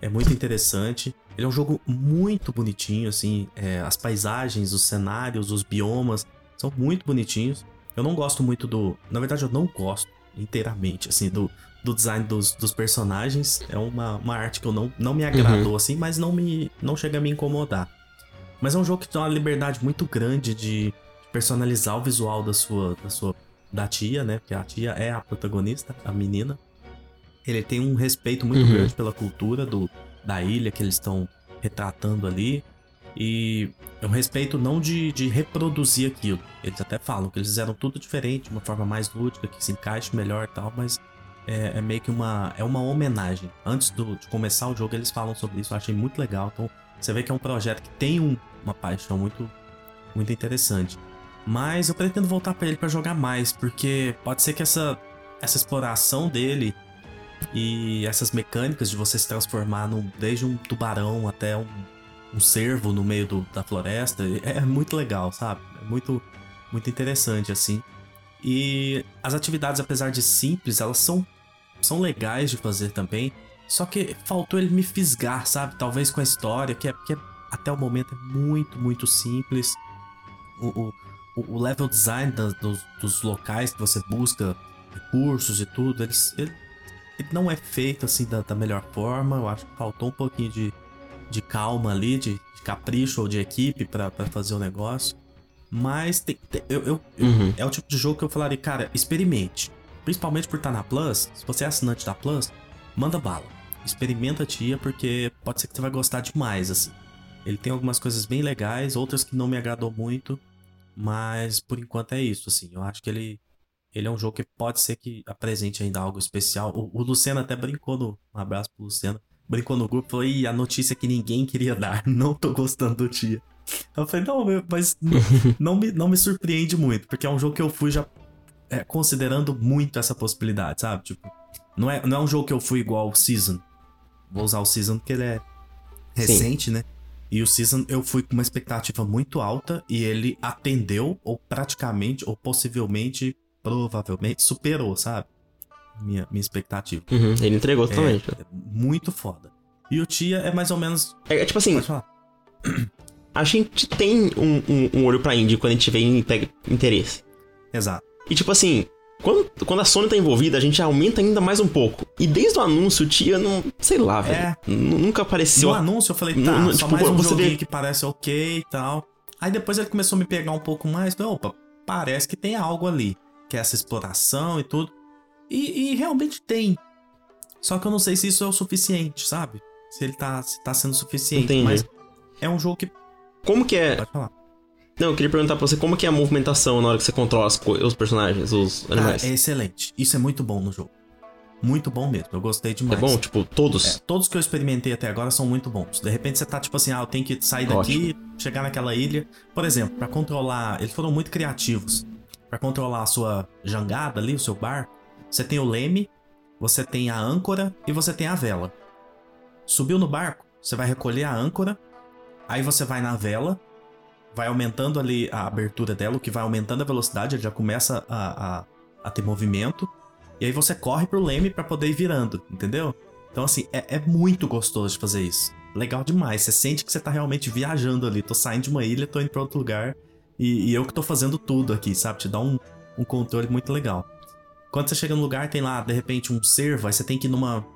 é muito interessante. Ele é um jogo muito bonitinho, assim, é, as paisagens, os cenários, os biomas são muito bonitinhos. Eu não gosto muito do. Na verdade, eu não gosto inteiramente, assim, do, do design dos, dos personagens. É uma, uma arte que eu não, não me agradou, uhum. assim, mas não me não chega a me incomodar. Mas é um jogo que tem uma liberdade muito grande de personalizar o visual da sua, da sua da tia, né? Porque a tia é a protagonista, a menina. Ele tem um respeito muito uhum. grande pela cultura do, da ilha que eles estão retratando ali. E é um respeito não de, de reproduzir aquilo. Eles até falam que eles fizeram tudo diferente, de uma forma mais lúdica, que se encaixe melhor e tal, mas é, é, meio que uma, é uma homenagem. Antes do, de começar o jogo, eles falam sobre isso, eu achei muito legal. Então, você vê que é um projeto que tem um, uma paixão muito, muito interessante. Mas eu pretendo voltar para ele para jogar mais, porque pode ser que essa, essa exploração dele e essas mecânicas de você se transformar num, desde um tubarão até um, um cervo no meio do, da floresta é, é muito legal, sabe? É muito, muito interessante, assim. E as atividades, apesar de simples, elas são, são legais de fazer também. Só que faltou ele me fisgar, sabe? Talvez com a história, que, é, que é, até o momento é muito, muito simples. O, o, o level design da, dos, dos, locais que você busca recursos e tudo, eles, ele, ele não é feito assim da, da, melhor forma. Eu acho que faltou um pouquinho de, de calma ali, de, de capricho ou de equipe para fazer o negócio. Mas tem, tem, eu, eu, uhum. é o tipo de jogo que eu falaria, cara, experimente. Principalmente por estar na Plus, se você é assinante da Plus, manda bala. Experimenta a tia, porque pode ser que você vai gostar demais, assim. Ele tem algumas coisas bem legais, outras que não me agradou muito. Mas por enquanto é isso, assim. Eu acho que ele ele é um jogo que pode ser que apresente ainda algo especial. O, o Luciano até brincou no. Um abraço pro Luciano. Brincou no grupo falou: Ih, a notícia que ninguém queria dar. Não tô gostando do dia. Eu falei, não, mas não, não, me, não me surpreende muito, porque é um jogo que eu fui já é, considerando muito essa possibilidade, sabe? Tipo, não é, não é um jogo que eu fui igual o Season. Vou usar o Season porque ele é recente, Sim. né? E o Season eu fui com uma expectativa muito alta e ele atendeu, ou praticamente, ou possivelmente provavelmente superou, sabe? Minha, minha expectativa. Uhum, ele entregou é, totalmente. É muito foda. E o Tia é mais ou menos. É, é tipo assim. A gente tem um, um, um olho pra indie quando a gente vem e pega interesse. Exato. E tipo assim, quando, quando a Sony tá envolvida, a gente aumenta ainda mais um pouco. E desde o anúncio, Tia não. Sei lá, velho. É. Nunca apareceu. No anúncio eu falei, tá, no, só tipo, mais um joguinho vê... que parece ok e tal. Aí depois ele começou a me pegar um pouco mais. Opa, parece que tem algo ali que é essa exploração e tudo. E, e, realmente tem. Só que eu não sei se isso é o suficiente, sabe? Se ele tá, se tá sendo suficiente. Entendi. Mas é um jogo que. Como que é? Pode falar. Não, eu queria perguntar pra você como que é a movimentação na hora que você controla as, os personagens, os animais. é excelente. Isso é muito bom no jogo. Muito bom mesmo. Eu gostei demais. É bom? Tipo, todos? É, todos que eu experimentei até agora são muito bons. De repente você tá tipo assim, ah, eu tenho que sair daqui, Ótimo. chegar naquela ilha. Por exemplo, para controlar. Eles foram muito criativos para controlar a sua jangada ali, o seu barco, você tem o leme, você tem a âncora e você tem a vela. Subiu no barco, você vai recolher a âncora, aí você vai na vela, vai aumentando ali a abertura dela, o que vai aumentando a velocidade, ele já começa a, a, a ter movimento, e aí você corre pro leme para poder ir virando, entendeu? Então, assim, é, é, muito gostoso de fazer isso. Legal demais. Você sente que você tá realmente viajando ali. Tô saindo de uma ilha, tô indo pra outro lugar. E, e, eu que tô fazendo tudo aqui, sabe? Te dá um, um controle muito legal. Quando você chega no lugar, tem lá, de repente, um cervo, aí você tem que ir numa,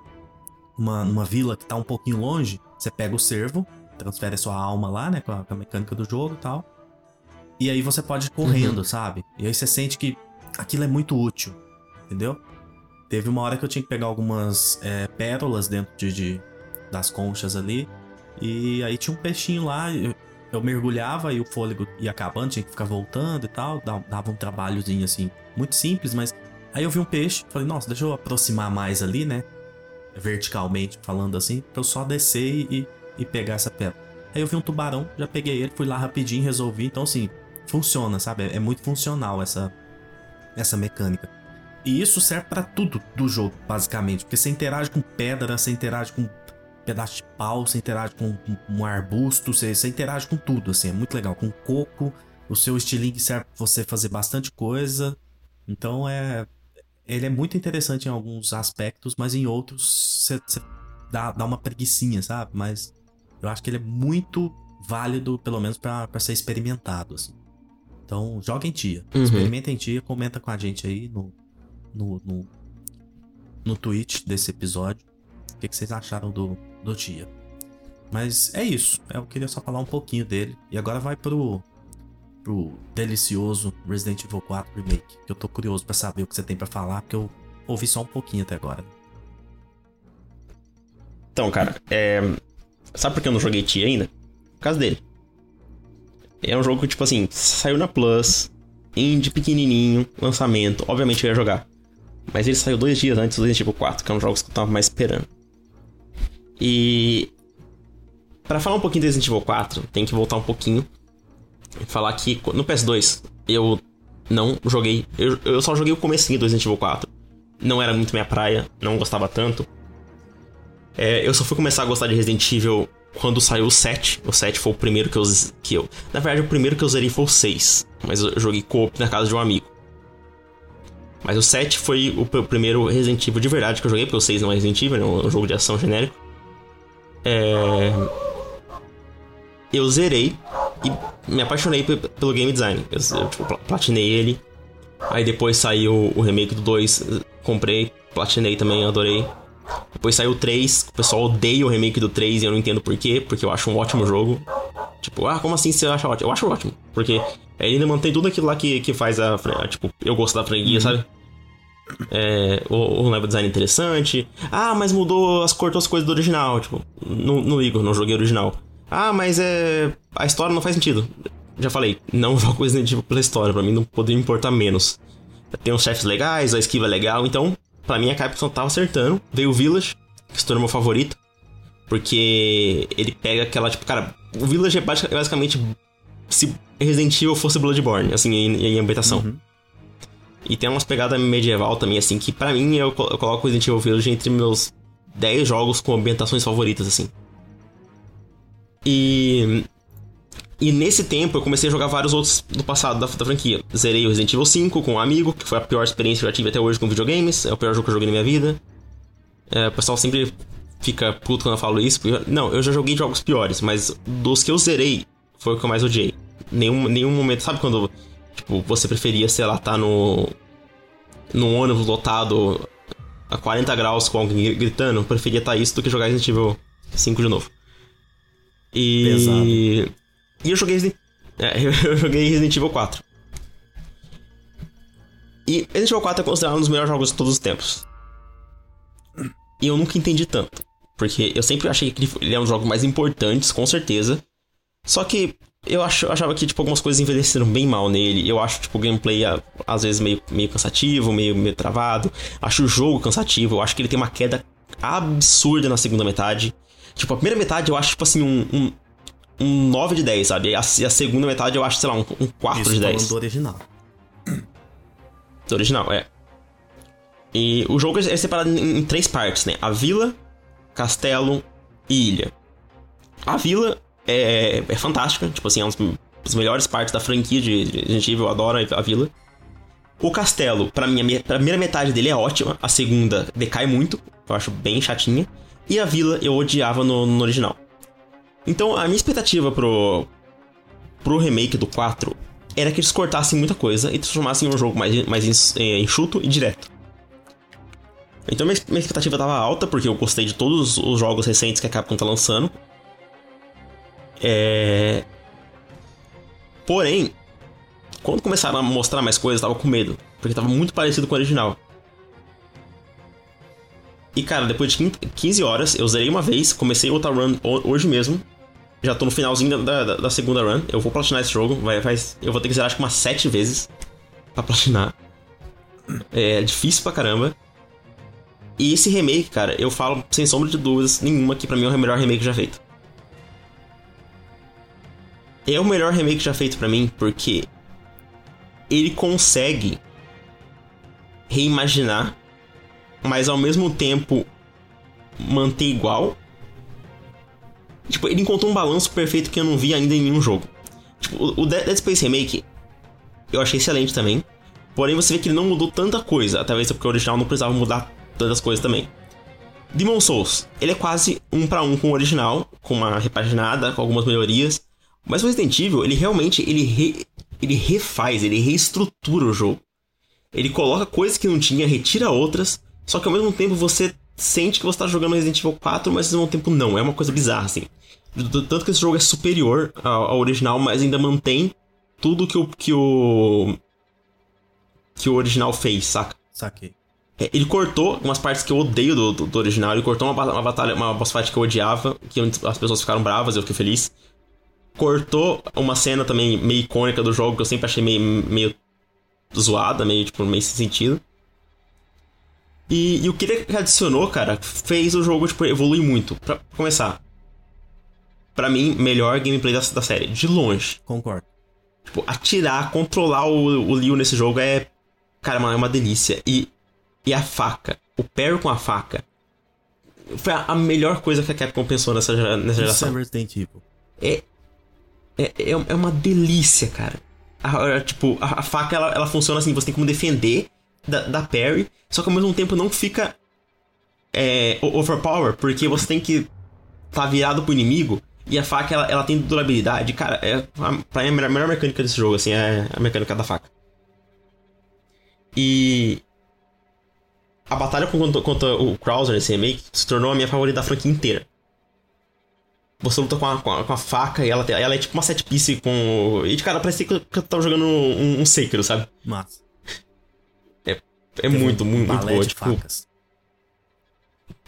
uma, numa vila que tá um pouquinho longe, você pega o cervo, transfere a sua alma lá, né, com a, com a mecânica do jogo e tal. E aí você pode ir correndo, uhum. sabe? E aí você sente que aquilo é muito útil, entendeu? Teve uma hora que eu tinha que pegar algumas é, pérolas dentro de, de, das conchas ali. E aí tinha um peixinho lá, eu, eu, mergulhava e o fôlego ia acabando, tinha que ficar voltando e tal. Dava um trabalhozinho assim, muito simples, mas. Aí eu vi um peixe, falei, nossa, deixa eu aproximar mais ali, né? Verticalmente falando assim, pra eu só descer e, e pegar essa pérola. Aí eu vi um tubarão, já peguei ele, fui lá rapidinho, resolvi. Então, assim, funciona, sabe? É, muito funcional essa, essa mecânica. E isso serve para tudo do jogo, basicamente. Porque você interage com pedra, você interage com pedaço de pau, você interage com um arbusto, você, você interage com tudo, assim, é muito legal. Com coco, o seu estilingue serve pra você fazer bastante coisa. Então é. Ele é muito interessante em alguns aspectos, mas em outros você dá, dá uma preguiçinha, sabe? Mas eu acho que ele é muito válido, pelo menos para ser experimentado, assim. Então, joga em tia. Uhum. Experimenta em tia, comenta com a gente aí no, no, no, no tweet desse episódio. O que, que vocês acharam do, do dia? Mas é isso. Eu queria só falar um pouquinho dele. E agora vai pro, pro delicioso Resident Evil 4 Remake. Que eu tô curioso para saber o que você tem para falar, porque eu ouvi só um pouquinho até agora. Então, cara, é... sabe por que eu não joguei Tia ainda? Por causa dele. É um jogo que, tipo assim, saiu na Plus, indie pequenininho, lançamento. Obviamente eu ia jogar. Mas ele saiu dois dias antes do Resident Evil 4, que é um jogo que eu tava mais esperando. E. Para falar um pouquinho do Resident Evil 4, tem que voltar um pouquinho. E falar que no PS2 eu não joguei. Eu, eu só joguei o comecinho do Resident Evil 4. Não era muito minha praia, não gostava tanto. É, eu só fui começar a gostar de Resident Evil quando saiu o 7. O 7 foi o primeiro que eu, que eu. Na verdade, o primeiro que eu zerei foi o 6. Mas eu joguei co-op na casa de um amigo. Mas o 7 foi o primeiro Resident Evil de verdade que eu joguei, porque o 6 não é Resident Evil, é um jogo de ação genérico. É... Eu zerei e me apaixonei pelo game design. Eu, eu tipo, platinei ele. Aí depois saiu o remake do 2, comprei, platinei também, adorei. Depois saiu o 3, o pessoal odeia o remake do 3 e eu não entendo porquê, porque eu acho um ótimo jogo. Tipo, ah, como assim você acha ótimo? Eu acho ótimo, porque ele ainda mantém tudo aquilo lá que, que faz a. Tipo, eu gosto da franquia, uhum. sabe? É, o, o level design interessante. Ah, mas mudou, as, cortou as coisas do original. Tipo, não, não ligo, não joguei original. Ah, mas é. A história não faz sentido. Já falei, não jogo Resident Evil pela história, pra mim não poderia importar menos. Tem uns chefes legais, a esquiva é legal, então, pra mim a Capcom tava acertando. Veio o Village, que se tornou meu favorito. Porque ele pega aquela, tipo, cara, o Village é basicamente se Resident Evil fosse Bloodborne, assim, em, em ambientação. Uhum. E tem umas pegadas medieval também, assim, que para mim eu, eu coloco Resident Evil Village entre meus 10 jogos com ambientações favoritas, assim. E. E nesse tempo eu comecei a jogar vários outros do passado da, da franquia. Zerei o Resident Evil 5 com um amigo, que foi a pior experiência que eu já tive até hoje com videogames. É o pior jogo que eu joguei na minha vida. É, o pessoal sempre fica puto quando eu falo isso. Não, eu já joguei jogos piores, mas dos que eu zerei, foi o que eu mais odiei. Nenhum, nenhum momento. Sabe quando tipo, você preferia, sei lá, tá no. num ônibus lotado a 40 graus com alguém gritando? Preferia estar tá isso do que jogar Resident Evil 5 de novo. E. Pesado. E eu joguei Resident. É, eu joguei Resident Evil 4. E Resident Evil 4 é considerado um dos melhores jogos de todos os tempos. E eu nunca entendi tanto. Porque eu sempre achei que ele é um dos jogos mais importantes, com certeza. Só que eu, achava que, tipo, algumas coisas envelheceram bem mal nele. Eu acho, tipo, o gameplay às vezes meio, meio cansativo, meio, meio travado. Acho o jogo cansativo. Eu acho que ele tem uma queda absurda na segunda metade. Tipo, a primeira metade eu acho, tipo assim, um, um, um 9 de 10, sabe? E a, a segunda metade eu acho, sei lá, um, um 4 Isso de 10. do original. Do original, é. E o jogo é separado em, em três partes, né? A vila, castelo e ilha. A vila é, é fantástica. Tipo assim, é uma das melhores partes da franquia de Resident Evil. Eu adoro a vila. O castelo, para mim, a primeira metade dele é ótima. A segunda decai muito. Eu acho bem chatinha. E a vila eu odiava no, no original. Então, a minha expectativa pro, pro remake do 4 era que eles cortassem muita coisa e transformassem um jogo mais, mais é, enxuto e direto. Então minha, minha expectativa tava alta, porque eu gostei de todos os jogos recentes que a Capcom tá lançando. É... Porém, quando começaram a mostrar mais coisas, eu tava com medo. Porque tava muito parecido com o original. E cara, depois de 15 horas, eu zerei uma vez, comecei outra run hoje mesmo. Já tô no finalzinho da, da, da segunda run. Eu vou platinar esse jogo. Vai, vai, eu vou ter que zerar acho que umas 7 vezes pra platinar. É difícil pra caramba. E esse remake, cara, eu falo sem sombra de dúvidas nenhuma que pra mim é o melhor remake já feito. É o melhor remake já feito para mim porque ele consegue reimaginar, mas ao mesmo tempo manter igual. Tipo, ele encontrou um balanço perfeito que eu não vi ainda em nenhum jogo. Tipo, o Dead Space Remake eu achei excelente também. Porém, você vê que ele não mudou tanta coisa, talvez porque o original não precisava mudar tantas coisas também. Demon Souls, ele é quase um para um com o original, com uma repaginada, com algumas melhorias. Mas o Resident Evil, ele realmente ele, re, ele refaz, ele reestrutura o jogo. Ele coloca coisas que não tinha, retira outras, só que ao mesmo tempo você sente que você tá jogando Resident Evil 4, mas ao mesmo tempo não. É uma coisa bizarra, assim. Tanto que esse jogo é superior ao, original, mas ainda mantém tudo que o, que o. que o original fez, saca? Saquei. É, ele cortou umas partes que eu odeio do, do, do, original. Ele cortou uma, uma batalha, uma boss fight que eu odiava, que as pessoas ficaram bravas, eu fiquei feliz. Cortou uma cena também meio icônica do jogo que eu sempre achei meio, meio zoada, meio, tipo, meio sem sentido. E, e o que ele adicionou, cara, fez o jogo, tipo, evoluir muito. Pra começar, para mim, melhor gameplay da, da série, de longe. Concordo. Tipo, atirar, controlar o, o Leo nesse jogo é. Cara, é uma delícia. E e a faca. O parry com a faca. Foi a, melhor coisa que a Capcom pensou nessa, nessa geração. Isso é Resident Evil. É, é, é, é uma delícia, cara. A, a, tipo, a, a, faca ela, ela funciona assim, você tem como defender da, da parry, só que ao mesmo tempo não fica é, overpower, porque você tem que tá virado pro inimigo e a faca ela, ela tem durabilidade. Cara, é, pra mim a melhor, a melhor mecânica desse jogo, assim, é a mecânica da faca. E a batalha contra, contra o Krauser nesse remake se tornou a minha favorita da franquia inteira. Você luta com a, com a, com a faca e ela, ela é tipo uma set piece com. E de cara, parece que eu tava jogando um, um Sekiro, sabe? Massa. É, muito, muito, muito boa. Tipo, facas.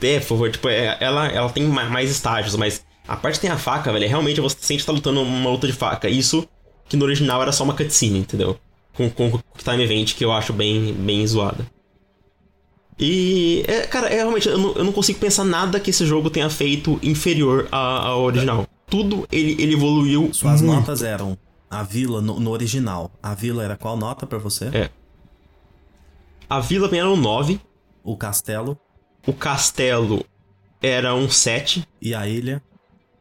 É, por favor, tipo, é, ela, ela tem mais estágios, mas a parte que tem a faca, velho, é realmente você sente que tá lutando uma luta de faca. Isso que no original era só uma cutscene, entendeu? Com, com, com Time Event que eu acho bem, bem zoada. E, é, cara, é, realmente, eu não, eu não, consigo pensar nada que esse jogo tenha feito inferior ao original. Tudo ele, ele evoluiu. Suas muito. notas eram a vila no, no, original. A vila era qual nota para você? É. A vila era um 9. O castelo? O castelo era um 7. E a ilha?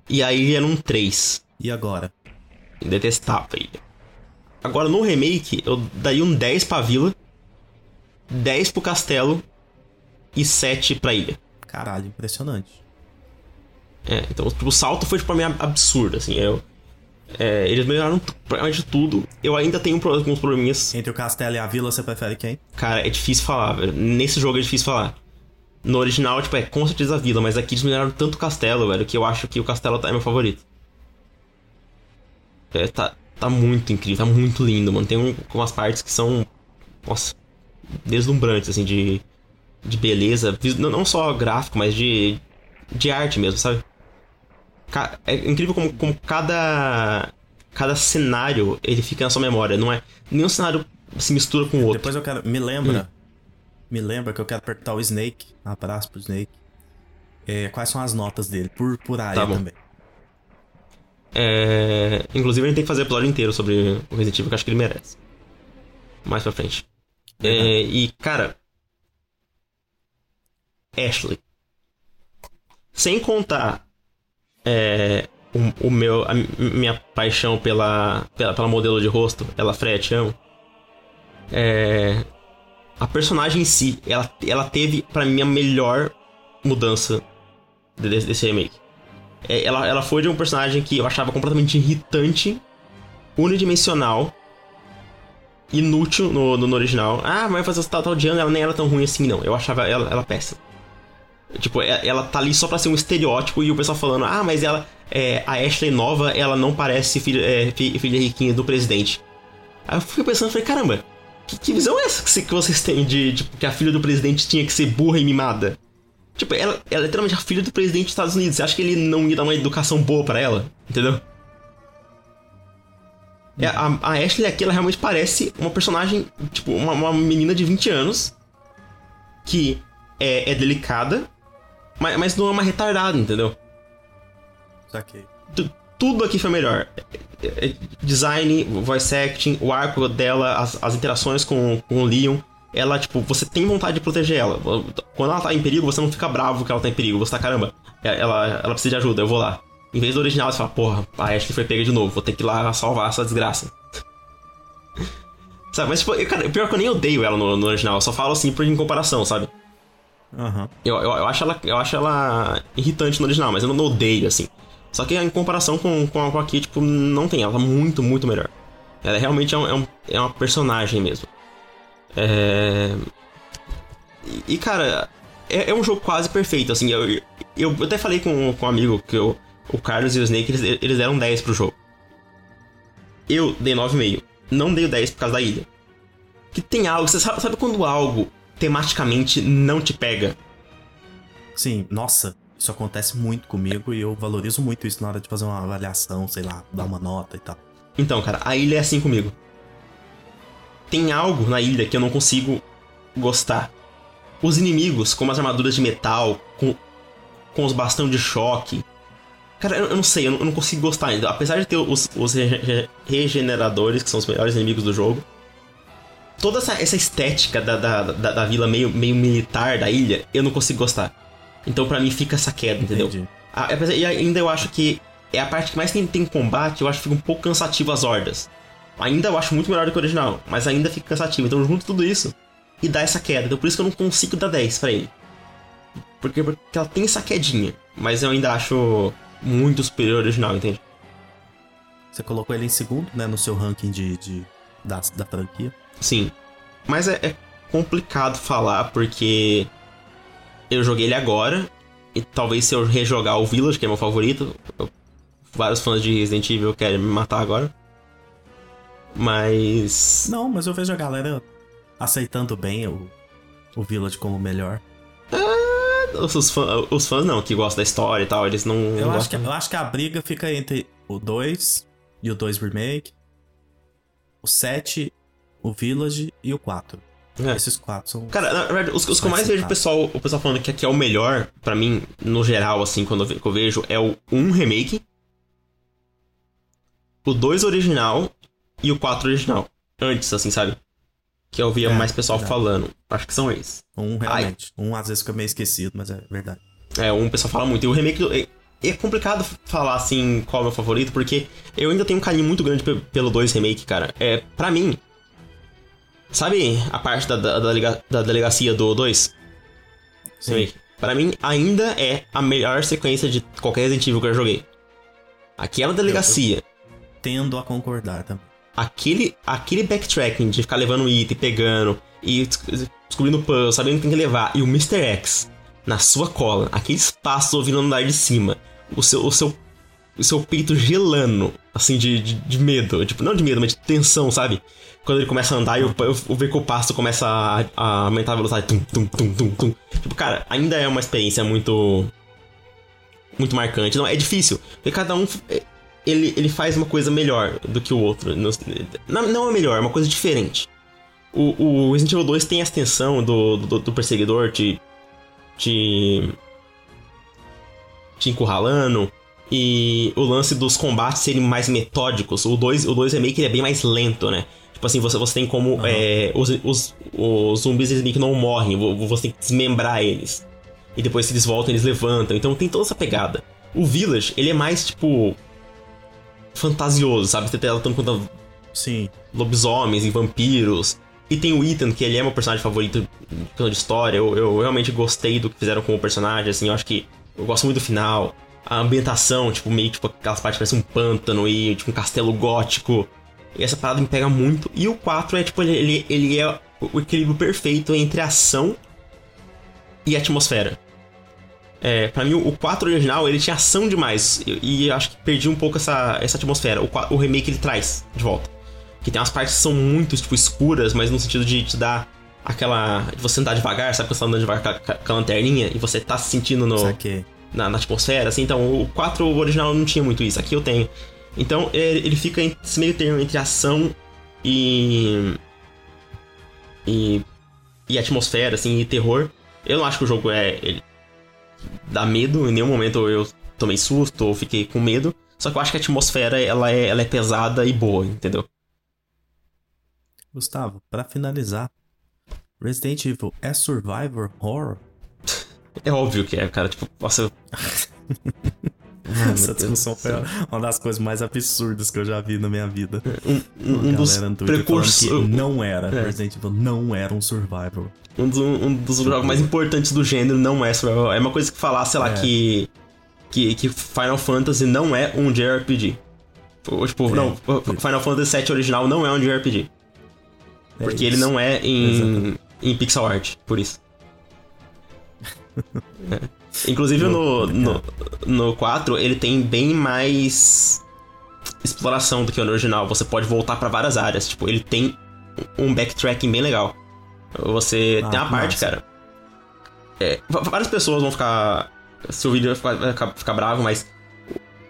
E a ilha era um 3. E agora? Detestava a ilha. Agora no remake, eu daria um 10 pra vila, 10 pro castelo e 7 pra ilha. Caralho, impressionante. É, então tipo, o salto foi tipo, pra mim absurdo, assim. Eu, é, eles melhoraram praticamente tudo. Eu ainda tenho alguns probleminhas. Entre o castelo e a vila, você prefere quem? Cara, é difícil falar, velho. Nesse jogo é difícil falar. No original, tipo, é com certeza a vila, mas aqui eles melhoraram tanto o castelo, velho, que eu acho que o castelo tá, é meu favorito. É, tá, tá muito incrível, tá muito lindo, mano. Tem um, umas partes que são. Nossa, deslumbrantes, assim, de de beleza, não só gráfico, mas de, de arte mesmo, sabe? É incrível como, como cada, cada cenário ele fica na sua memória, não é? Nenhum cenário se mistura com o outro. Depois eu quero. Me lembra. Hum. Me lembra que eu quero perguntar o Snake. abraço pro Snake. É, quais são as notas dele? Por, por área tá também. É, inclusive a gente tem que fazer episódio inteiro sobre o Resident Evil, que eu acho que ele merece. Mais pra frente. É, e, cara, Ashley. Sem contar é, o, o, meu, a minha paixão pela, pela, pela modelo de rosto, ela Fred amo. É, a personagem em si, ela, ela teve para mim a melhor mudança desse, desse remake. É, ela, ela foi de um personagem que eu achava completamente irritante, unidimensional inútil no, no, no original. Ah, mas fazer tal, tal de ano ela nem era tão ruim assim, não. Eu achava ela, ela péssima. Tipo, é, ela tá ali só pra ser um estereótipo e o pessoal falando, ah, mas ela. É, a Ashley nova, ela não parece filha, é, filha riquinha do presidente. Aí eu fiquei pensando, falei, caramba, que, que visão é essa que vocês têm de tipo, que a filha do presidente tinha que ser burra e mimada? Tipo, ela, ela é literalmente a filha do presidente dos Estados Unidos. Você acha que ele não ia dar uma educação boa para ela? Entendeu? É, a, a Ashley aqui, ela realmente parece uma personagem, tipo, uma, uma menina de 20 anos que é, é delicada, mas, mas não é uma retardada, entendeu? Saquei. Tu, tudo aqui foi melhor. É, é, design, voice acting, o arco dela, as, as interações com, com o Leon. Ela, tipo, você tem vontade de proteger ela. Quando ela tá em perigo, você não fica bravo que ela tá em perigo. Você tá, caramba, ela, ela precisa de ajuda, eu vou lá. Em vez do original, você fala, porra, a Ashley foi pega de novo, vou ter que ir lá salvar essa desgraça. sabe, mas tipo, eu, cara, pior que eu nem odeio ela no, no original, eu só falo assim por em comparação, sabe? Uhum. Eu, eu, eu, acho ela, eu acho ela irritante no original, mas eu não odeio, assim. Só que em comparação com, com, com aqui, tipo, não tem. Ela tá muito, muito melhor. Ela realmente é, um, é, um, é uma personagem mesmo. É... E, cara, é, é, um jogo quase perfeito, assim. Eu, eu até falei com, com um amigo que eu, o Carlos e o Snake, eles, eles deram 10 pro jogo. Eu dei 9,5. Não dei o 10 por causa da ilha. Que tem algo, você sabe, sabe quando algo tematicamente não te pega? Sim, nossa, isso acontece muito comigo e eu valorizo muito isso na hora de fazer uma avaliação, sei lá, dar uma nota e tal. Então, cara, a ilha é assim comigo. Tem algo na ilha que eu não consigo gostar. Os inimigos, como as armaduras de metal, com, com os bastões de choque. Cara, eu, eu não sei, eu não, eu não, consigo gostar ainda. Apesar de ter os, os rege regeneradores, que são os melhores inimigos do jogo. Toda essa, essa estética da, da, da, da, vila meio, meio militar da ilha, eu não consigo gostar. Então para mim fica essa queda, entendeu? Ah, e ainda eu acho que é a parte que mais tem, tem combate, eu acho que fica um pouco cansativo as hordas. Ainda eu acho muito melhor do que o original, mas ainda fica cansativo. Então junto tudo isso e dá essa queda. Então por isso que eu não consigo dar 10 pra ele. Porque, porque ela tem essa quedinha, mas eu ainda acho muito superior ao original, entende? Você colocou ele em segundo, né, no seu ranking de, de da, da franquia. Sim. Mas é, é complicado falar porque eu joguei ele agora. E talvez se eu rejogar o Village, que é meu favorito. Eu, vários fãs de Resident Evil querem me matar agora. Mas. Não, mas eu vejo a galera aceitando bem o, o Village como melhor. É, os, fãs, os fãs não, que gostam da história e tal, eles não. Eu, não acho, que, eu acho que a briga fica entre o 2 e o 2 Remake, o 7, o Village e o 4. É. Esses quatro são. Cara, na verdade, os, os que eu mais vejo o pessoal, o pessoal falando que aqui é o melhor, para mim, no geral, assim, quando eu, vejo, é o 1 remake, o 2 original e o 4 original. Antes, assim, sabe? Que eu via é, mais pessoal verdade. falando. Acho que são esses. Um realmente. Ai. Um às vezes fica meio esquecido, mas é verdade. É, um pessoal fala muito. E o remake. É, complicado falar assim qual é o meu favorito, porque eu ainda tenho um carinho muito grande pelo 2 remake, cara. É, para mim, Sabe a parte da, da, da delegacia do 2? Sim. Para mim, ainda é a melhor sequência de qualquer Resident Evil que eu joguei. Aquela delegacia. Tendo a concordar também. Aquele, aquele backtracking de ficar levando item, pegando e descobrindo o puzzle, sabendo que tem que levar. E o Mr. X na sua cola, aquele espaço ouvindo andar de cima. O seu, o seu, o seu peito gelando, assim, de, de, de medo. Tipo, não de medo, mas de tensão, sabe? quando ele começa a andar e o, o veículo passo começa a, a, aumentar a velocidade. Tum, tum, tum, tum, tum. Tipo, cara, ainda é uma experiência muito. Muito marcante. Não, é difícil. Porque cada um. Ele, ele faz uma coisa melhor do que o outro. Não, não é melhor, é uma coisa diferente. O, o Resident Evil 2 tem a extensão do, do, do perseguidor te. te. Te encurralando. E o lance dos combates serem mais metódicos. O 2, o 2 Remake ele é bem mais lento, né? Tipo assim, você, você tem como. Uhum. É, os, os, os zumbis eles meio que não morrem, você tem que desmembrar eles. E depois se eles voltam, eles levantam. Então tem toda essa pegada. O Village, ele é mais, tipo. fantasioso, sabe? Você tá lutando contra. Sim. Lobisomens e vampiros. E tem o Ethan, que ele é meu personagem favorito de história. Eu, eu realmente gostei do que fizeram com o personagem, assim. Eu acho que. Eu gosto muito do final. A ambientação, tipo, meio tipo aquelas partes que parecem um pântano e tipo um castelo gótico. E essa parada me pega muito. E o 4 é, tipo, ele, ele é o equilíbrio perfeito entre ação e atmosfera. É, pra mim, o 4 original, ele tinha ação demais. E, e acho que perdi um pouco essa, essa atmosfera. O, o remake, ele traz de volta. Que tem umas partes que são muito, tipo, escuras, mas no sentido de te dar aquela... De você andar devagar, sabe? Quando você tá andando devagar com a, com a lanterninha e você tá se sentindo no... Na, na, atmosfera, assim. Então, o 4 original não tinha muito isso. Aqui eu tenho. Então, ele fica esse meio termo entre ação e... E... E atmosfera, assim, e terror. Eu não acho que o jogo é... Ele, dá medo, em nenhum momento eu tomei susto ou fiquei com medo. Só que eu acho que a atmosfera ela é, ela é pesada e boa, entendeu? Gustavo, para finalizar, Resident Evil é survivor horror? É óbvio que é, cara. Tipo, nossa. Essa discussão foi uma das coisas mais absurdas que eu já vi na minha vida. Um, um, um dos precursores. Não era. É. Resident Evil não era um survival. Um, do, um dos jogos mais importantes do gênero não é survival. É uma coisa que falar, sei lá, é. que, que. Que Final Fantasy não é um JRPG. Tipo, é. não, Final Fantasy VII original não é um JRPG. É porque ele não é em, em pixel art, por isso. é. Inclusive no, no, no 4, ele tem bem mais exploração do que o original. Você pode voltar para várias áreas. Tipo, ele tem um backtracking bem legal. Você ah, tem uma parte, massa. cara. É, várias pessoas vão ficar. Se o vídeo vai ficar, ficar bravo, mas.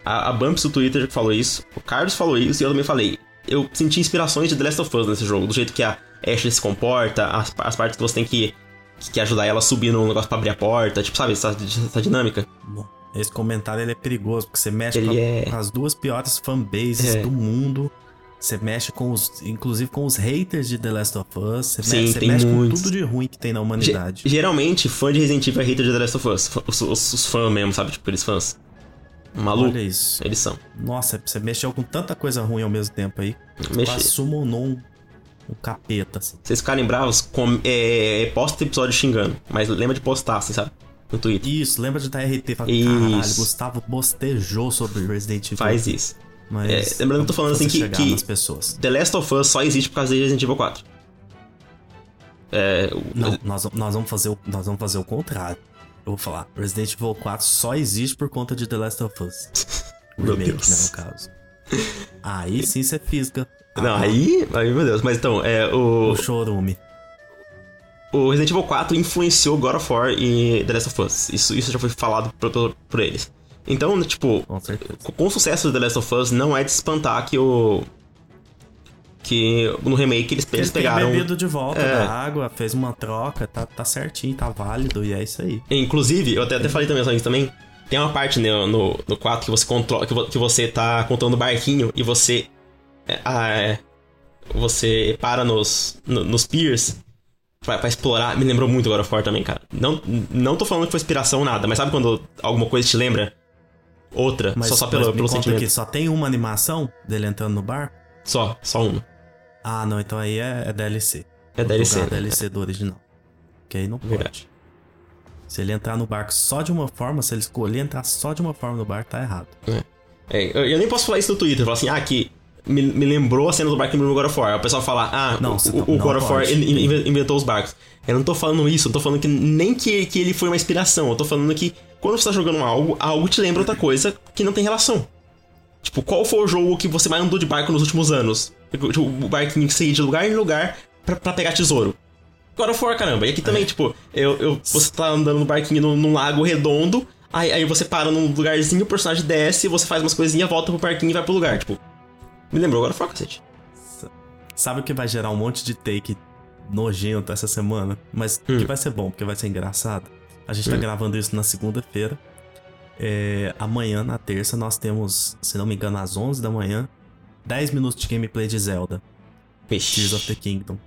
A, a Bumps do Twitter falou isso, o Carlos falou isso e eu também falei. Eu senti inspirações de The Last of Us nesse jogo, do jeito que a Ashley se comporta, as, as partes que você tem que que ajudar ela a subir no negócio pra abrir a porta, tipo, sabe, essa, essa dinâmica. Esse comentário ele é perigoso, porque você mexe com, é... as duas piores fanbases é. do mundo. Você mexe com os. Inclusive com os haters de The Last of Us. Você Sim, mexe, tem mexe com tudo de ruim que tem na humanidade. G geralmente, fã de Resident Evil é hater de The Last of Us. Os, os, os fãs mesmo, sabe? Tipo, aqueles fãs. Maluco. Olha isso. Eles são. Nossa, você mexeu com tanta coisa ruim ao mesmo tempo aí. Mexi. Quase summonou um um capeta, assim. Vocês ficarem bravos, com, é, posta episódio xingando. Mas lembra de postar, assim, sabe? No Twitter. Isso, lembra de dar RT. Fala, caralho, Gustavo bostejou sobre Resident Evil. Faz isso. Mas é, lembrando que eu tô falando assim que, que pessoas. The Last of Us só existe por causa de Resident Evil 4. É, Não, nós, nós, vamos fazer o, nós vamos fazer o contrário. Eu vou falar, Resident Evil 4 só existe por conta de The Last of Us. Meu remake, Deus. né, no caso. Aí sim você fisga não, aí, aí, meu Deus. Mas então, é o. O Chorume. O Resident Evil 4 influenciou God of War e The Last of Us. Isso, isso já foi falado por, por, por eles. Então, tipo, com, com, o sucesso de The Last of Us, não é de espantar que o. Que no remake eles, eles pegaram. bebido de volta é. da água, fez uma troca, tá, tá certinho, tá válido, e é isso aí. Inclusive, eu até, até falei também isso também. Tem uma parte no, no, no 4 que você controla. Que, você tá controlando o barquinho e você é, ah, é, você para nos, nos piers pra, pra, explorar. Me lembrou muito God of War também, cara. Não, não tô falando que foi inspiração nada, mas sabe quando alguma coisa te lembra? Outra, mas, só, só pelo, pelo sentimento. Aqui, só tem uma animação dele entrando no bar? Só, só uma. Ah, não, então aí é, é DLC. É DLC. Né? DLC do original. Que aí não pode. Verdade. Se ele entrar no barco só de uma forma, se ele escolher entrar só de uma forma no barco, tá errado. É. É, eu, eu, nem posso falar isso no Twitter, falar assim, ah, que me, me lembrou a cena do barco no God of War. O pessoal fala, ah, não, o, tá- o, God of War inventou os barcos. Eu não tô falando isso, eu tô falando que nem que, que ele foi uma inspiração. Eu tô falando que quando você tá jogando algo, algo te lembra outra coisa que não tem relação. Tipo, qual foi o jogo que você mais andou de barco nos últimos anos? Tipo, o barquinho que você ia de lugar em lugar pra, pra pegar tesouro. God of War, caramba. E aqui também, é. tipo, eu, eu, você tá andando no barquinho num, num lago redondo, aí, aí você para num lugarzinho, o personagem desce, você faz umas coisinhas, volta pro parquinho e vai pro lugar. Tipo, me lembrou agora foi cacete. Sabe o que vai gerar um monte de take nojento essa semana? Mas hum. que vai ser bom, porque vai ser engraçado. A gente tá hum. gravando isso na segunda-feira. É, amanhã, na terça, nós temos, se não me engano, às 11 da manhã, 10 minutos de gameplay de Zelda. Ixi. Tears of the Kingdom.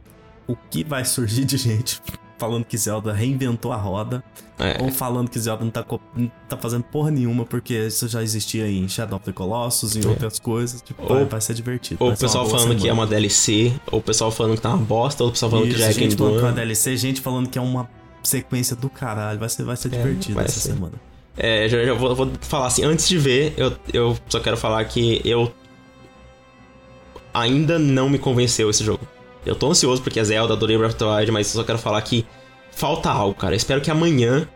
O que vai surgir de gente falando que Zelda reinventou a roda, é. ou falando que Zelda não tá, não tá fazendo porra nenhuma porque isso já existia em Shadow of the Colossus e é. outras coisas. Tipo, ou, vai, vai, ser divertido. Ou o pessoal falando semana. que é uma DLC, ou o pessoal falando que tá uma bosta, ou o pessoal falando isso, que já é gente falando que é uma DLC, gente falando que é uma sequência do caralho. Vai ser, vai ser é, divertido vai essa ser. semana. É, já, já vou, vou, falar assim, antes de ver, eu, eu só quero falar que eu. ainda não me convenceu esse jogo. Eu tô ansioso porque é Zelda, adorei Breath of the Wild, mas só quero falar que falta algo, cara. Eu espero que amanhã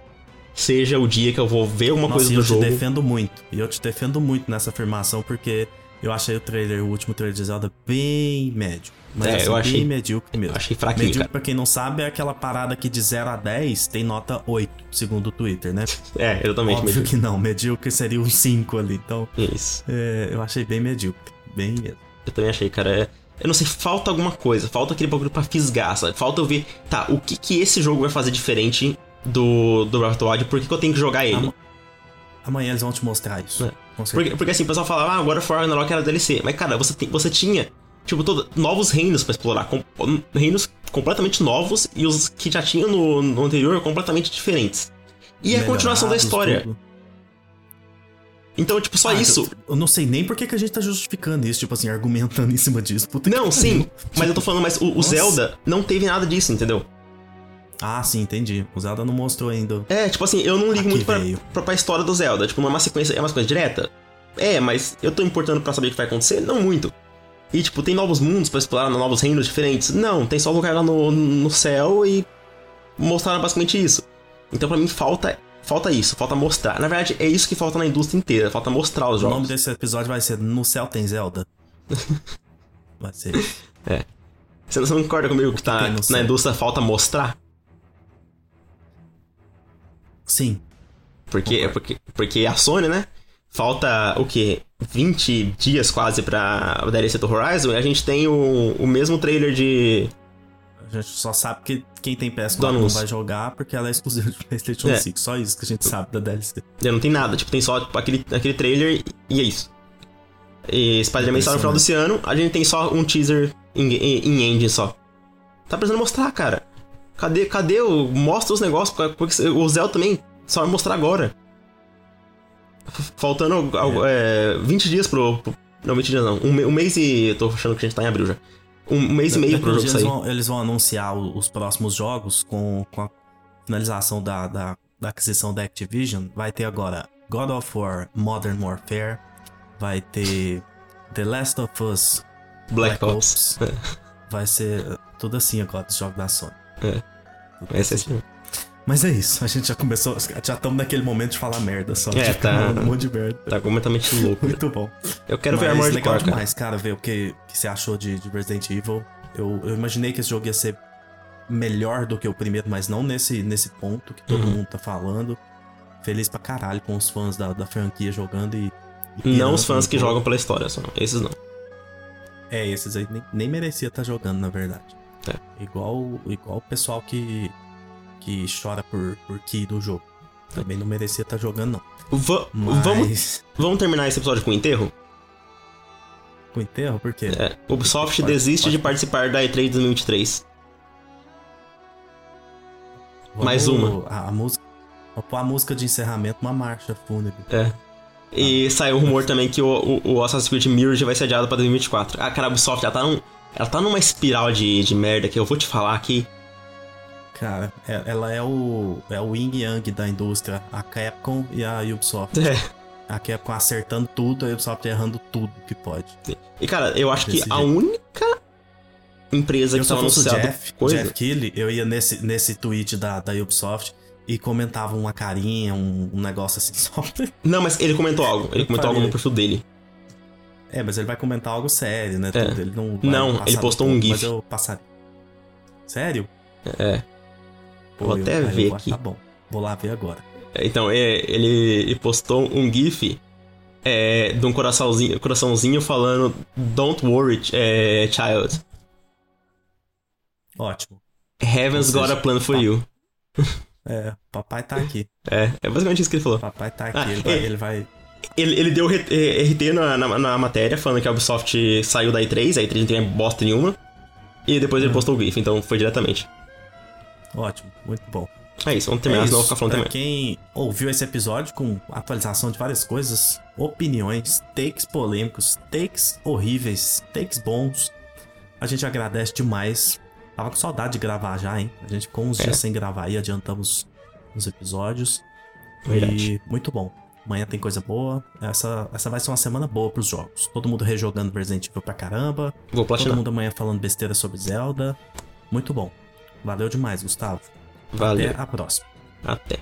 seja o dia que eu vou ver alguma Nossa, coisa do eu jogo. te defendo muito. E eu te defendo muito nessa afirmação, porque eu achei o trailer, o último trailer de Zelda, bem médio. Mas É, assim, eu achei- bem medíocre mesmo. achei fraquinho, Medíocre, cara. pra quem não sabe, é aquela parada que de 0 a 10 tem nota 8, segundo o Twitter, né? É, exatamente. Óbvio medíocre. que não, medíocre seria um 5 ali. Então, Isso. é, eu achei bem medíocre. Bem mesmo. Eu também achei, cara. É... Eu não sei, falta alguma coisa. Falta aquele bagulho pra fisgar, sabe? Falta eu ver, tá, o que que esse jogo vai fazer diferente do, do Breath of the Wild? Por que, que eu tenho que jogar ele? Ama- Amanhã eles vão te mostrar isso. É. Porque, porque assim, o pessoal fala, ah, agora For Ragnarok era DLC. Mas, cara, você, tem, você tinha, tipo, todo, novos reinos pra explorar. Com, reinos completamente novos e os que já tinham no, no anterior completamente diferentes. E a continuação da Melhorados, história. tudo. Então, tipo, só Ah, isso. Eu, eu não sei nem por que, que a gente tá justificando isso, tipo assim, argumentando em cima disso. Puta Não, sim, mas eu tô falando, mas o, o. Zelda não teve nada disso, entendeu? Ah, sim, entendi. O Zelda não mostrou ainda. É, tipo assim, eu não ligo muito pra, pra, pra história do Zelda. Tipo, não é uma sequência, é uma sequência direta? É, mas eu tô importando pra saber o que vai acontecer? Não muito. E, tipo, tem novos mundos pra explorar, novos reinos diferentes? Não, tem só lugar lá no, no céu e mostraram basicamente isso. Então, pra mim, falta, falta isso, falta mostrar. Na verdade, é isso que falta na indústria inteira, falta mostrar os O nome jogos. desse episódio vai ser No Céu Tem Zelda. vai ser. Você não, você não concorda comigo que, tá, na indústria falta mostrar? Sim. Porque, porque, porque a Sony, né? Falta o quê? 20 dias quase pra DLC do Horizon e a gente tem o, o mesmo trailer de. A gente só sabe que quem tem PS4 Do não anúncio. vai jogar porque ela é exclusiva de PlayStation É. 5. Só isso que a gente sabe da DLC. Já não tem nada, tipo, tem só tipo, aquele, aquele trailer e é isso. E Spider-Man está no final desse ano, a gente tem só um teaser em, em, engine só. Tá precisando mostrar, cara. Cadê, cadê o. Mostra os negócios, porque- o Zelda também só vai mostrar agora. Faltando algo- é, 20 dias pro, pro- Não, 20 dias não. Um, um mês e. Eu tô achando que a gente tá em abril já. Um, mês e meio pro jogo sair. Eles vão, eles vão anunciar os próximos jogos com, com a finalização da, da, da aquisição da Activision. Vai ter agora God of War Modern Warfare. Vai ter The Last of Us Black, Ops. É, Vai ser tudo assim agora, os jogos da Sony. É. Vai ser assim. Mas é isso, a gente já começou, já estamos naquele momento de falar merda só. É, tá. Um monte de merda. Tá completamente louco. Muito bom. Eu quero ver Mas Armored legal Core, cara. demais, cara, ver o que, que você achou de, de Resident Evil. Eu, eu imaginei que esse jogo ia ser melhor do que o primeiro, mas não nesse, nesse ponto que todo Uhum. mundo tá falando. Feliz pra caralho com os fãs da, da franquia jogando e. e Não os fãs que jogo. jogam pela história, só. Esses não. É, esses aí nem, nem merecia estar jogando, na verdade. É. Igual, igual o pessoal que, que chora por, por key do jogo. Também não merecia estar jogando, não. Va- Mas. vamos, vamos terminar esse episódio com o enterro? Com enterro, por quê? É, Ubisoft Pode- desiste pode- de participar da E3 2023. Vamos- mais uma. A, a música. Vou pôr a música de encerramento, uma marcha fúnebre. É. E saiu o rumor também que o, o, o Assassin's Creed Mirage vai ser adiado pra 2024. Ah, cara, a Ubisoft ela tá, num, ela tá numa espiral de, de merda que eu vou te falar que. Cara, é- ela é o. É o yin yang da indústria. A Capcom e a Ubisoft. É. A Capcom acertando tudo, a Ubisoft errando tudo que pode. E cara, eu acho que Desse a jeito. única empresa Eu que tava o anunciada Jeff, coisa. Jeff Keighley, eu ia nesse, nesse tweet da, da Ubisoft e comentava uma carinha, um, um negócio assim só. Não, mas ele comentou algo. Ele comentou algo no perfil dele. É, mas ele vai comentar algo sério, né? É. tudo. Ele não. Não, ele postou um ponto, GIF. Mas eu passaria. Sério? É. Vou eu- até ver vou- aqui. Tá bom. Vou lá ver agora. Então, é, ele, ele postou um GIF é, de um coraçãozinho, coraçãozinho falando Don't worry, é, child. Ótimo. Heaven's seja, got a plan for you. É, papai tá aqui. É, é basicamente isso que ele falou. Papai tá aqui. Ah, ele, vai, é. ele vai. Ele, ele deu RT na, na, na matéria, falando que a Ubisoft saiu da E3, a E3 não tem bosta nenhuma. E depois Hum. ele postou o GIF, então foi diretamente. Ótimo, muito bom. É isso, vamos terminar, é senão eu ficar falando Pra também. quem ouviu esse episódio com atualização de várias coisas, opiniões, takes polêmicos, takes horríveis, takes bons, a gente agradece demais. Tava com saudade de gravar já, hein? A gente ficou uns É. dias sem gravar e adiantamos os episódios. Verdade. E muito bom. Amanhã tem coisa boa. Essa, essa vai ser uma semana boa pros jogos. Todo mundo rejogando Resident Evil pra caramba. Vou Todo platinar. mundo amanhã falando besteira sobre Zelda. Muito bom. Valeu demais, Gustavo. Valeu. Até a próxima. Até.